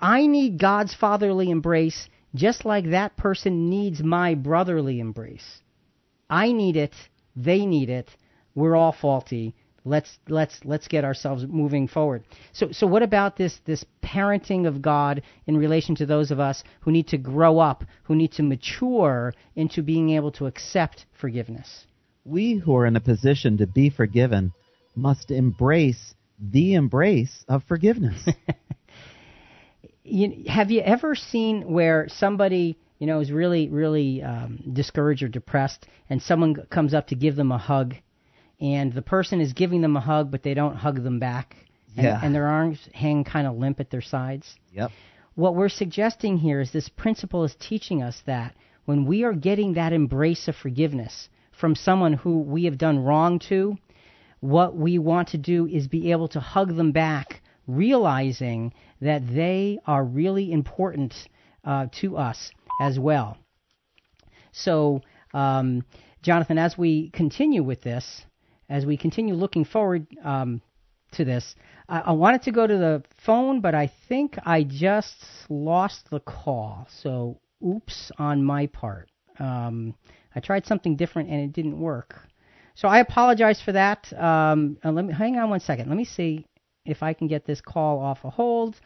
I need God's fatherly embrace just like that person needs my brotherly embrace. I need it, they need it. We're all faulty. Let's let's let's get ourselves moving forward. So so what about this this parenting of God in relation to those of us who need to grow up, who need to mature into being able to accept forgiveness? We who are in a position to be forgiven must embrace the embrace of forgiveness. you, have you ever seen where somebody you know is really really um, discouraged or depressed, and someone comes up to give them a hug, and the person is giving them a hug, but they don't hug them back, and, Yeah. and their arms hang kind of limp at their sides. Yep. What we're suggesting here is this principle is teaching us that when we are getting that embrace of forgiveness from someone who we have done wrong to, what we want to do is be able to hug them back, realizing that they are really important uh, to us as well. So, um, Jonathan, as we continue with this, as we continue looking forward um, to this, I, I wanted to go to the phone, but I think I just lost the call. So, oops on my part. Um, I tried something different and it didn't work. So I apologize for that. Um, uh, let me hang on one second. Let me see if I can get this call off a hold.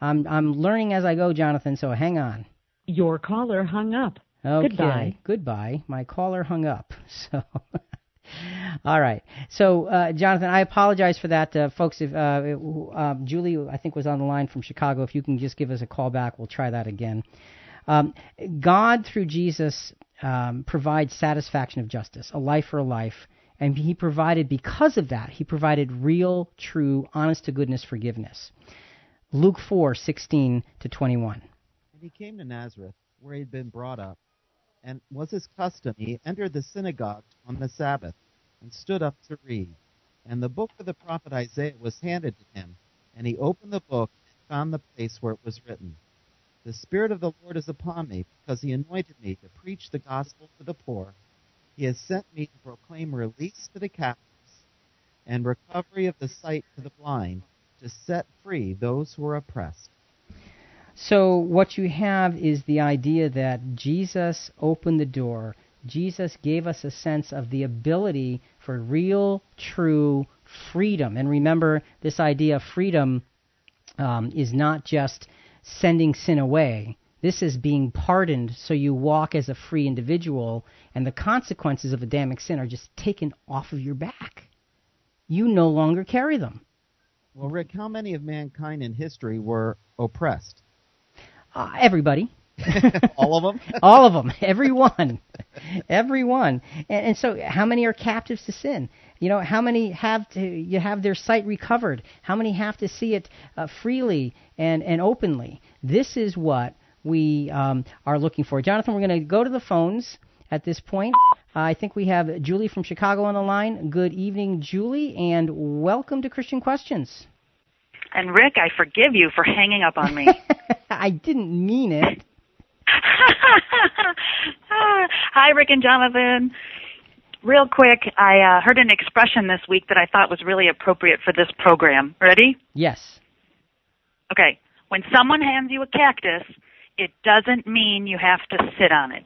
I'm I'm learning as I go, Jonathan. So hang on. Your caller hung up. Okay. Goodbye. Goodbye. My caller hung up. So. All right. So, uh, Jonathan, I apologize for that, uh, folks. If uh, uh, Julie, I think, was on the line from Chicago. If you can just give us a call back, we'll try that again. Um, God, through Jesus, um, provides satisfaction of justice, a life for a life, and He provided because of that. He provided real, true, honest to goodness forgiveness. Luke four sixteen to twenty one. And he came to Nazareth, where he had been brought up, and was his custom, he entered the synagogue on the Sabbath, and stood up to read. And the book of the prophet Isaiah was handed to him, and he opened the book and found the place where it was written, The Spirit of the Lord is upon me, because he anointed me to preach the gospel to the poor. He has sent me to proclaim release to the captives, and recovery of the sight to the blind, to set free those who are oppressed. So, what you have is the idea that Jesus opened the door. Jesus gave us a sense of the ability for real, true freedom. And remember, this idea of freedom um, is not just sending sin away. This is being pardoned so you walk as a free individual, and the consequences of Adamic sin are just taken off of your back. You no longer carry them. Well, Rick, how many of mankind in history were oppressed? Uh, everybody. All of them? All of them. Everyone. Everyone. And, and so, how many are captives to sin? You know, how many have to you have their sight recovered? How many have to see it uh, freely and and openly? This is what we um, are looking for. Jonathan, we're going to go to the phones at this point. Uh, I think we have Julie from Chicago on the line. Good evening, Julie, and welcome to Christian Questions. And Rick, I forgive you for hanging up on me. I didn't mean it. Hi, Rick and Jonathan. Real quick, I uh, heard an expression this week that I thought was really appropriate for this program. Ready? Yes. Okay. When someone hands you a cactus, it doesn't mean you have to sit on it.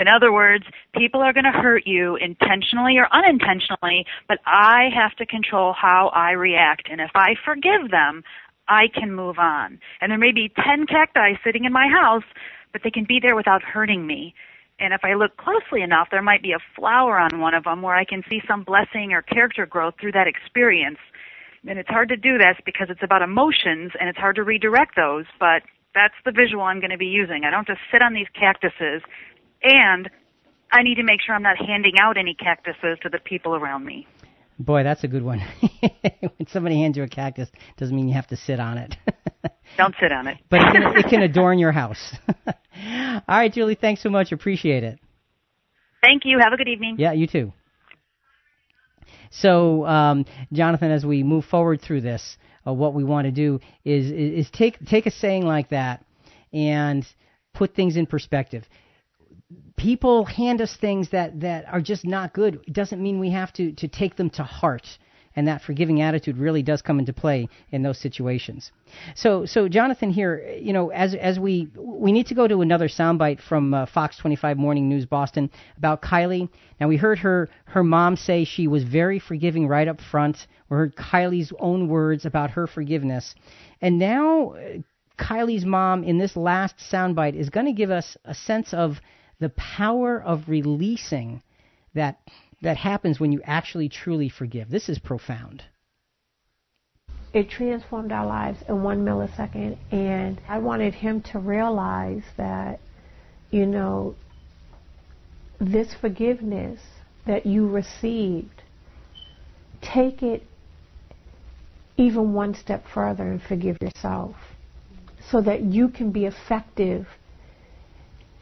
In other words, people are going to hurt you intentionally or unintentionally, but I have to control how I react. And if I forgive them, I can move on. And there may be 10 cacti sitting in my house, but they can be there without hurting me. And if I look closely enough, there might be a flower on one of them where I can see some blessing or character growth through that experience. And it's hard to do this because it's about emotions and it's hard to redirect those, but that's the visual I'm going to be using. I don't just sit on these cactuses and I need to make sure I'm not handing out any cactuses to the people around me. Boy, that's a good one. when somebody hands you a cactus, doesn't mean you have to sit on it. Don't sit on it. but it can, it can adorn your house. All right, Julie, thanks so much. Appreciate it. Thank you. Have a good evening. Yeah, you too. So, um, Jonathan, as we move forward through this, uh, what we want to do is, is is take take a saying like that and put things in perspective. people hand us things that, that are just not good, it doesn't mean we have to, to take them to heart. And that forgiving attitude really does come into play in those situations. So, so Jonathan here, you know, as as we we need to go to another soundbite from uh, Fox 25 Morning News Boston about Kai Leigh. Now we heard her her mom say she was very forgiving right up front. We heard Kai Leigh's own words about her forgiveness, and now uh, Kai Leigh's mom in this last soundbite is going to give us a sense of the power of releasing that that happens when you actually truly forgive. This is profound. It transformed our lives in one millisecond, and I wanted him to realize that, you know, this forgiveness that you received, take it even one step further and forgive yourself so that you can be effective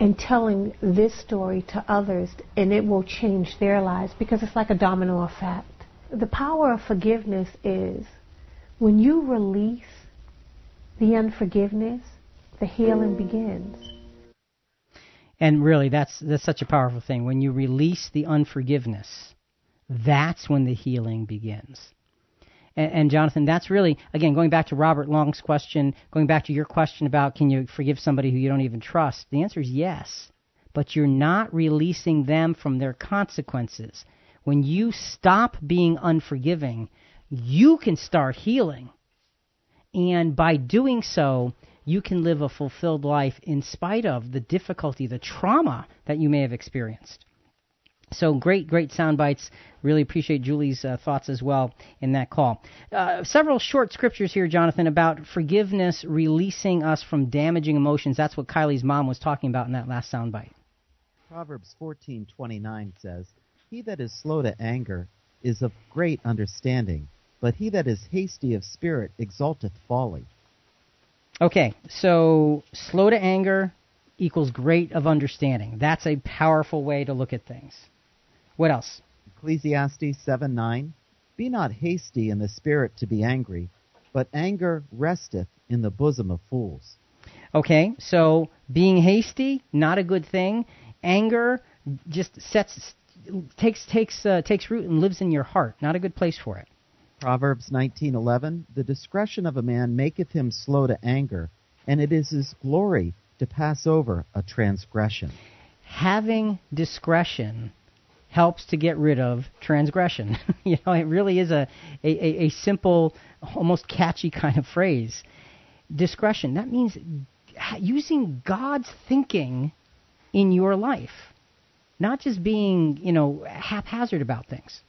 and telling this story to others, and it will change their lives because it's like a domino effect. The power of forgiveness is when you release the unforgiveness, the healing begins. And really, that's that's such a powerful thing. When you release the unforgiveness, that's when the healing begins. And, and, Jonathan, that's really, again, going back to Robert Long's question, going back to your question about can you forgive somebody who you don't even trust, the answer is yes. But you're not releasing them from their consequences. When you stop being unforgiving, you can start healing. And by doing so, you can live a fulfilled life in spite of the difficulty, the trauma that you may have experienced. So great, great sound bites. Really appreciate Julie's uh, thoughts as well in that call. Uh, several short scriptures here, Jonathan, about forgiveness releasing us from damaging emotions. That's what Kai Leigh's mom was talking about in that last sound bite. Proverbs 14:29 says, "He that is slow to anger is of great understanding, but he that is hasty of spirit exalteth folly." Okay, so slow to anger equals great of understanding. That's a powerful way to look at things. What else? Ecclesiastes 7 9. Be not hasty in the spirit to be angry, but anger resteth in the bosom of fools. Okay, so being hasty, not a good thing. Anger just sets takes takes uh, takes root and lives in your heart. Not a good place for it. Proverbs 19:11 The discretion of a man maketh him slow to anger, and it is his glory to pass over a transgression. Having discretion helps to get rid of transgression. you know, it really is a, a, a simple, almost catchy kind of phrase. Discretion. That means using God's thinking in your life, not just being, you know, haphazard about things.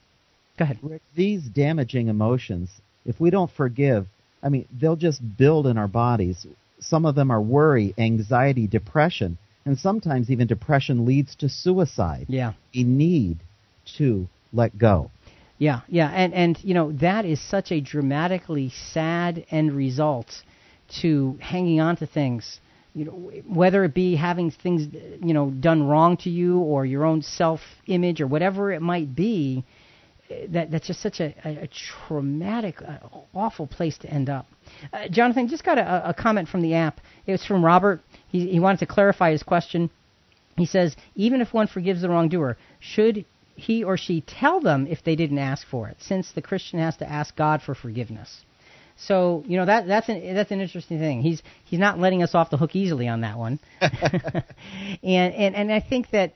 Go ahead. Rick, these damaging emotions, if we don't forgive, I mean, they'll just build in our bodies. Some of them are worry, anxiety, depression and sometimes even depression leads to suicide. Yeah. We need to let go. Yeah, yeah, and and you know that is such a dramatically sad end result to hanging on to things. You know, whether it be having things you know done wrong to you or your own self-image or whatever it might be, that that's just such a, a, a traumatic, uh, awful place to end up. Uh, Jonathan, just got a, a comment from the app. It was from Robert. He, he wanted to clarify his question. He says, even if one forgives the wrongdoer, should he or she tell them if they didn't ask for it, since the Christian has to ask God for forgiveness? So you know that that's an that's an interesting thing. He's he's not letting us off the hook easily on that one, and and and I think that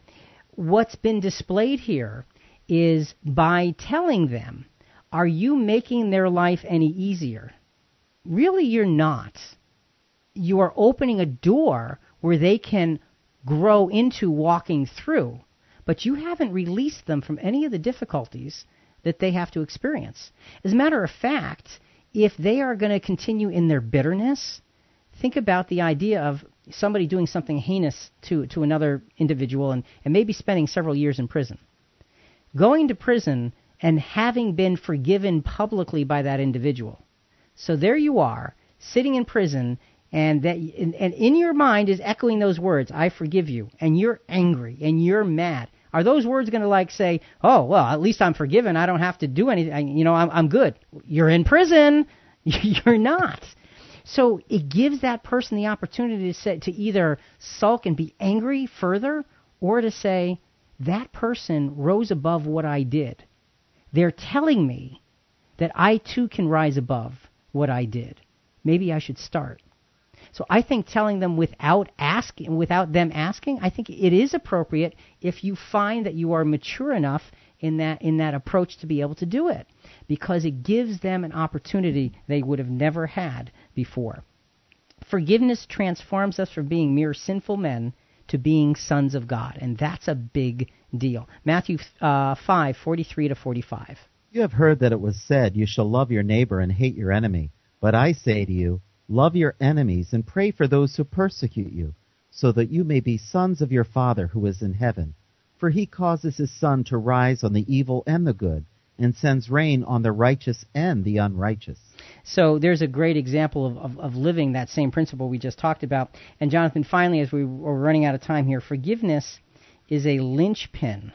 what's been displayed here is by telling them, are you making their life any easier? Really, you're not. You are opening a door where they can grow into walking through, but you haven't released them from any of the difficulties that they have to experience. As a matter of fact, if they are going to continue in their bitterness, think about the idea of somebody doing something heinous to, to another individual and, and maybe spending several years in prison. Going to prison and having been forgiven publicly by that individual so there you are, sitting in prison, and that and, and in your mind is echoing those words, "I forgive you," and you're angry and you're mad. Are those words going to like say, "Oh, well, at least I'm forgiven. I don't have to do anything. You know, I'm I'm good." You're in prison. You're not. So it gives that person the opportunity to say, to either sulk and be angry further, or to say, that person rose above what I did. They're telling me that I too can rise above what I did. Maybe I should start. So I think telling them without asking, without them asking, I think it is appropriate if you find that you are mature enough in that in that approach to be able to do it, because it gives them an opportunity they would have never had before. Forgiveness transforms us from being mere sinful men to being sons of God, and that's a big deal. Matthew uh, five forty three to forty five. You have heard that it was said, You shall love your neighbor and hate your enemy. But I say to you, Love your enemies and pray for those who persecute you, so that you may be sons of your Father who is in heaven. For he causes his sun to rise on the evil and the good, and sends rain on the righteous and the unrighteous. So there's a great example of, of, of, living that same principle we just talked about. And Jonathan, finally, as we were running out of time here, forgiveness is a linchpin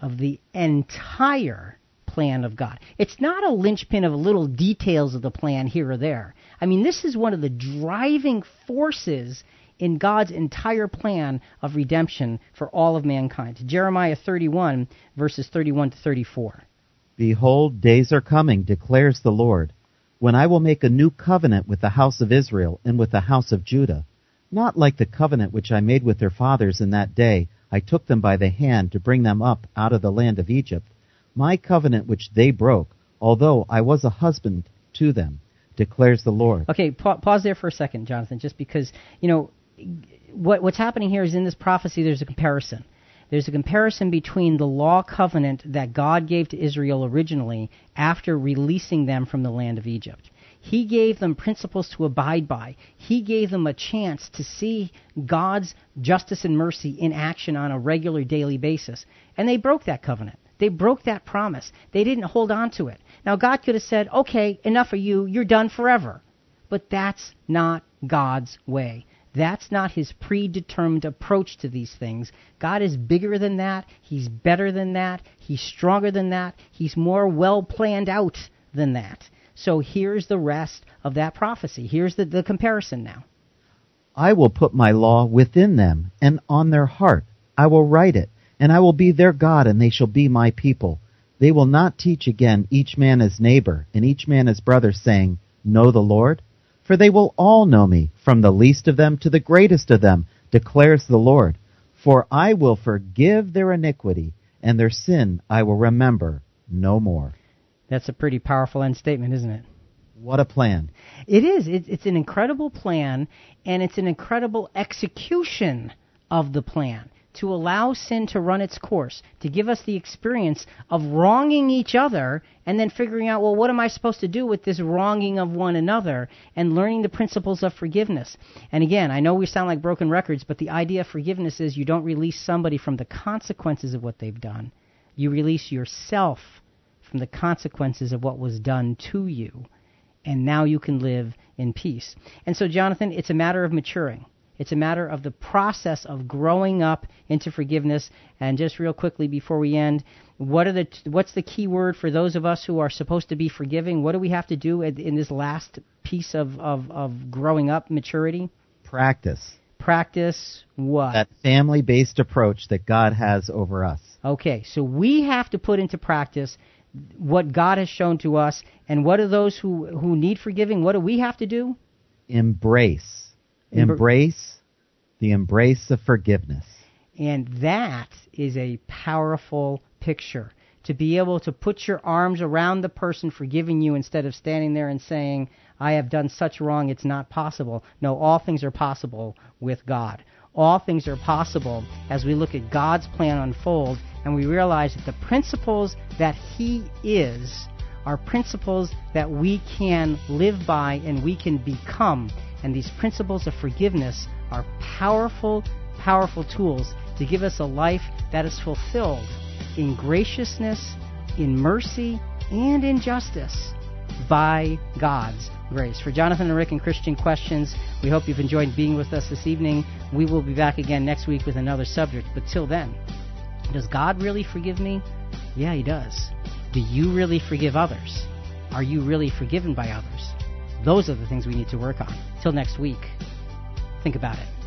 of the entire plan of God. It's not a linchpin of little details of the plan here or there. I mean, this is one of the driving forces in God's entire plan of redemption for all of mankind. Jeremiah 31, verses 31 to 34. Behold, days are coming, declares the Lord, when I will make a new covenant with the house of Israel and with the house of Judah, not like the covenant which I made with their fathers in that day. I took them by the hand to bring them up out of the land of Egypt. My covenant which they broke, although I was a husband to them, declares the Lord. Okay, pa- pause there for a second, Jonathan, just because, you know, what, what's happening here is in this prophecy there's a comparison. There's a comparison between the law covenant that God gave to Israel originally after releasing them from the land of Egypt. He gave them principles to abide by. He gave them a chance to see God's justice and mercy in action on a regular daily basis. And they broke that covenant. They broke that promise. They didn't hold on to it. Now, God could have said, okay, enough of you. You're done forever. But that's not God's way. That's not his predetermined approach to these things. God is bigger than that. He's better than that. He's stronger than that. He's more well planned out than that. So here's the rest of that prophecy. Here's the, the comparison now. I will put my law within them and on their heart. I will write it, and I will be their God, and they shall be my people. They will not teach again each man his neighbor and each man his brother, saying, Know the Lord for they will all know me, from the least of them to the greatest of them, declares the Lord. For I will forgive their iniquity, and their sin I will remember no more. That's a pretty powerful end statement, isn't it? What a plan. It is. It's an incredible plan, and it's an incredible execution of the plan to allow sin to run its course, to give us the experience of wronging each other and then figuring out, well, what am I supposed to do with this wronging of one another and learning the principles of forgiveness. And again, I know we sound like broken records, but the idea of forgiveness is you don't release somebody from the consequences of what they've done. You release yourself from the consequences of what was done to you. And now you can live in peace. And so, Jonathan, it's a matter of maturing. It's a matter of the process of growing up into forgiveness. And just real quickly before we end, what are the what's the key word for those of us who are supposed to be forgiving? What do we have to do in this last piece of, of, of growing up maturity? Practice. Practice what? That family based approach that God has over us. Okay, so we have to put into practice what God has shown to us. And what are those who, who need forgiving? What do we have to do? Embrace Embrace the embrace of forgiveness. And that is a powerful picture. To be able to put your arms around the person forgiving you instead of standing there and saying, I have done such wrong, it's not possible. No, all things are possible with God. All things are possible as we look at God's plan unfold and we realize that the principles that He is are principles that we can live by and we can become and these principles of forgiveness are powerful, powerful tools to give us a life that is fulfilled in graciousness, in mercy, and in justice by God's grace. For Jonathan and Rick and Christian Questions, we hope you've enjoyed being with us this evening. We will be back again next week with another subject. But till then, does God really forgive me? Yeah, He does. Do you really forgive others? Are you really forgiven by others? Those are the things we need to work on. Till next week, think about it.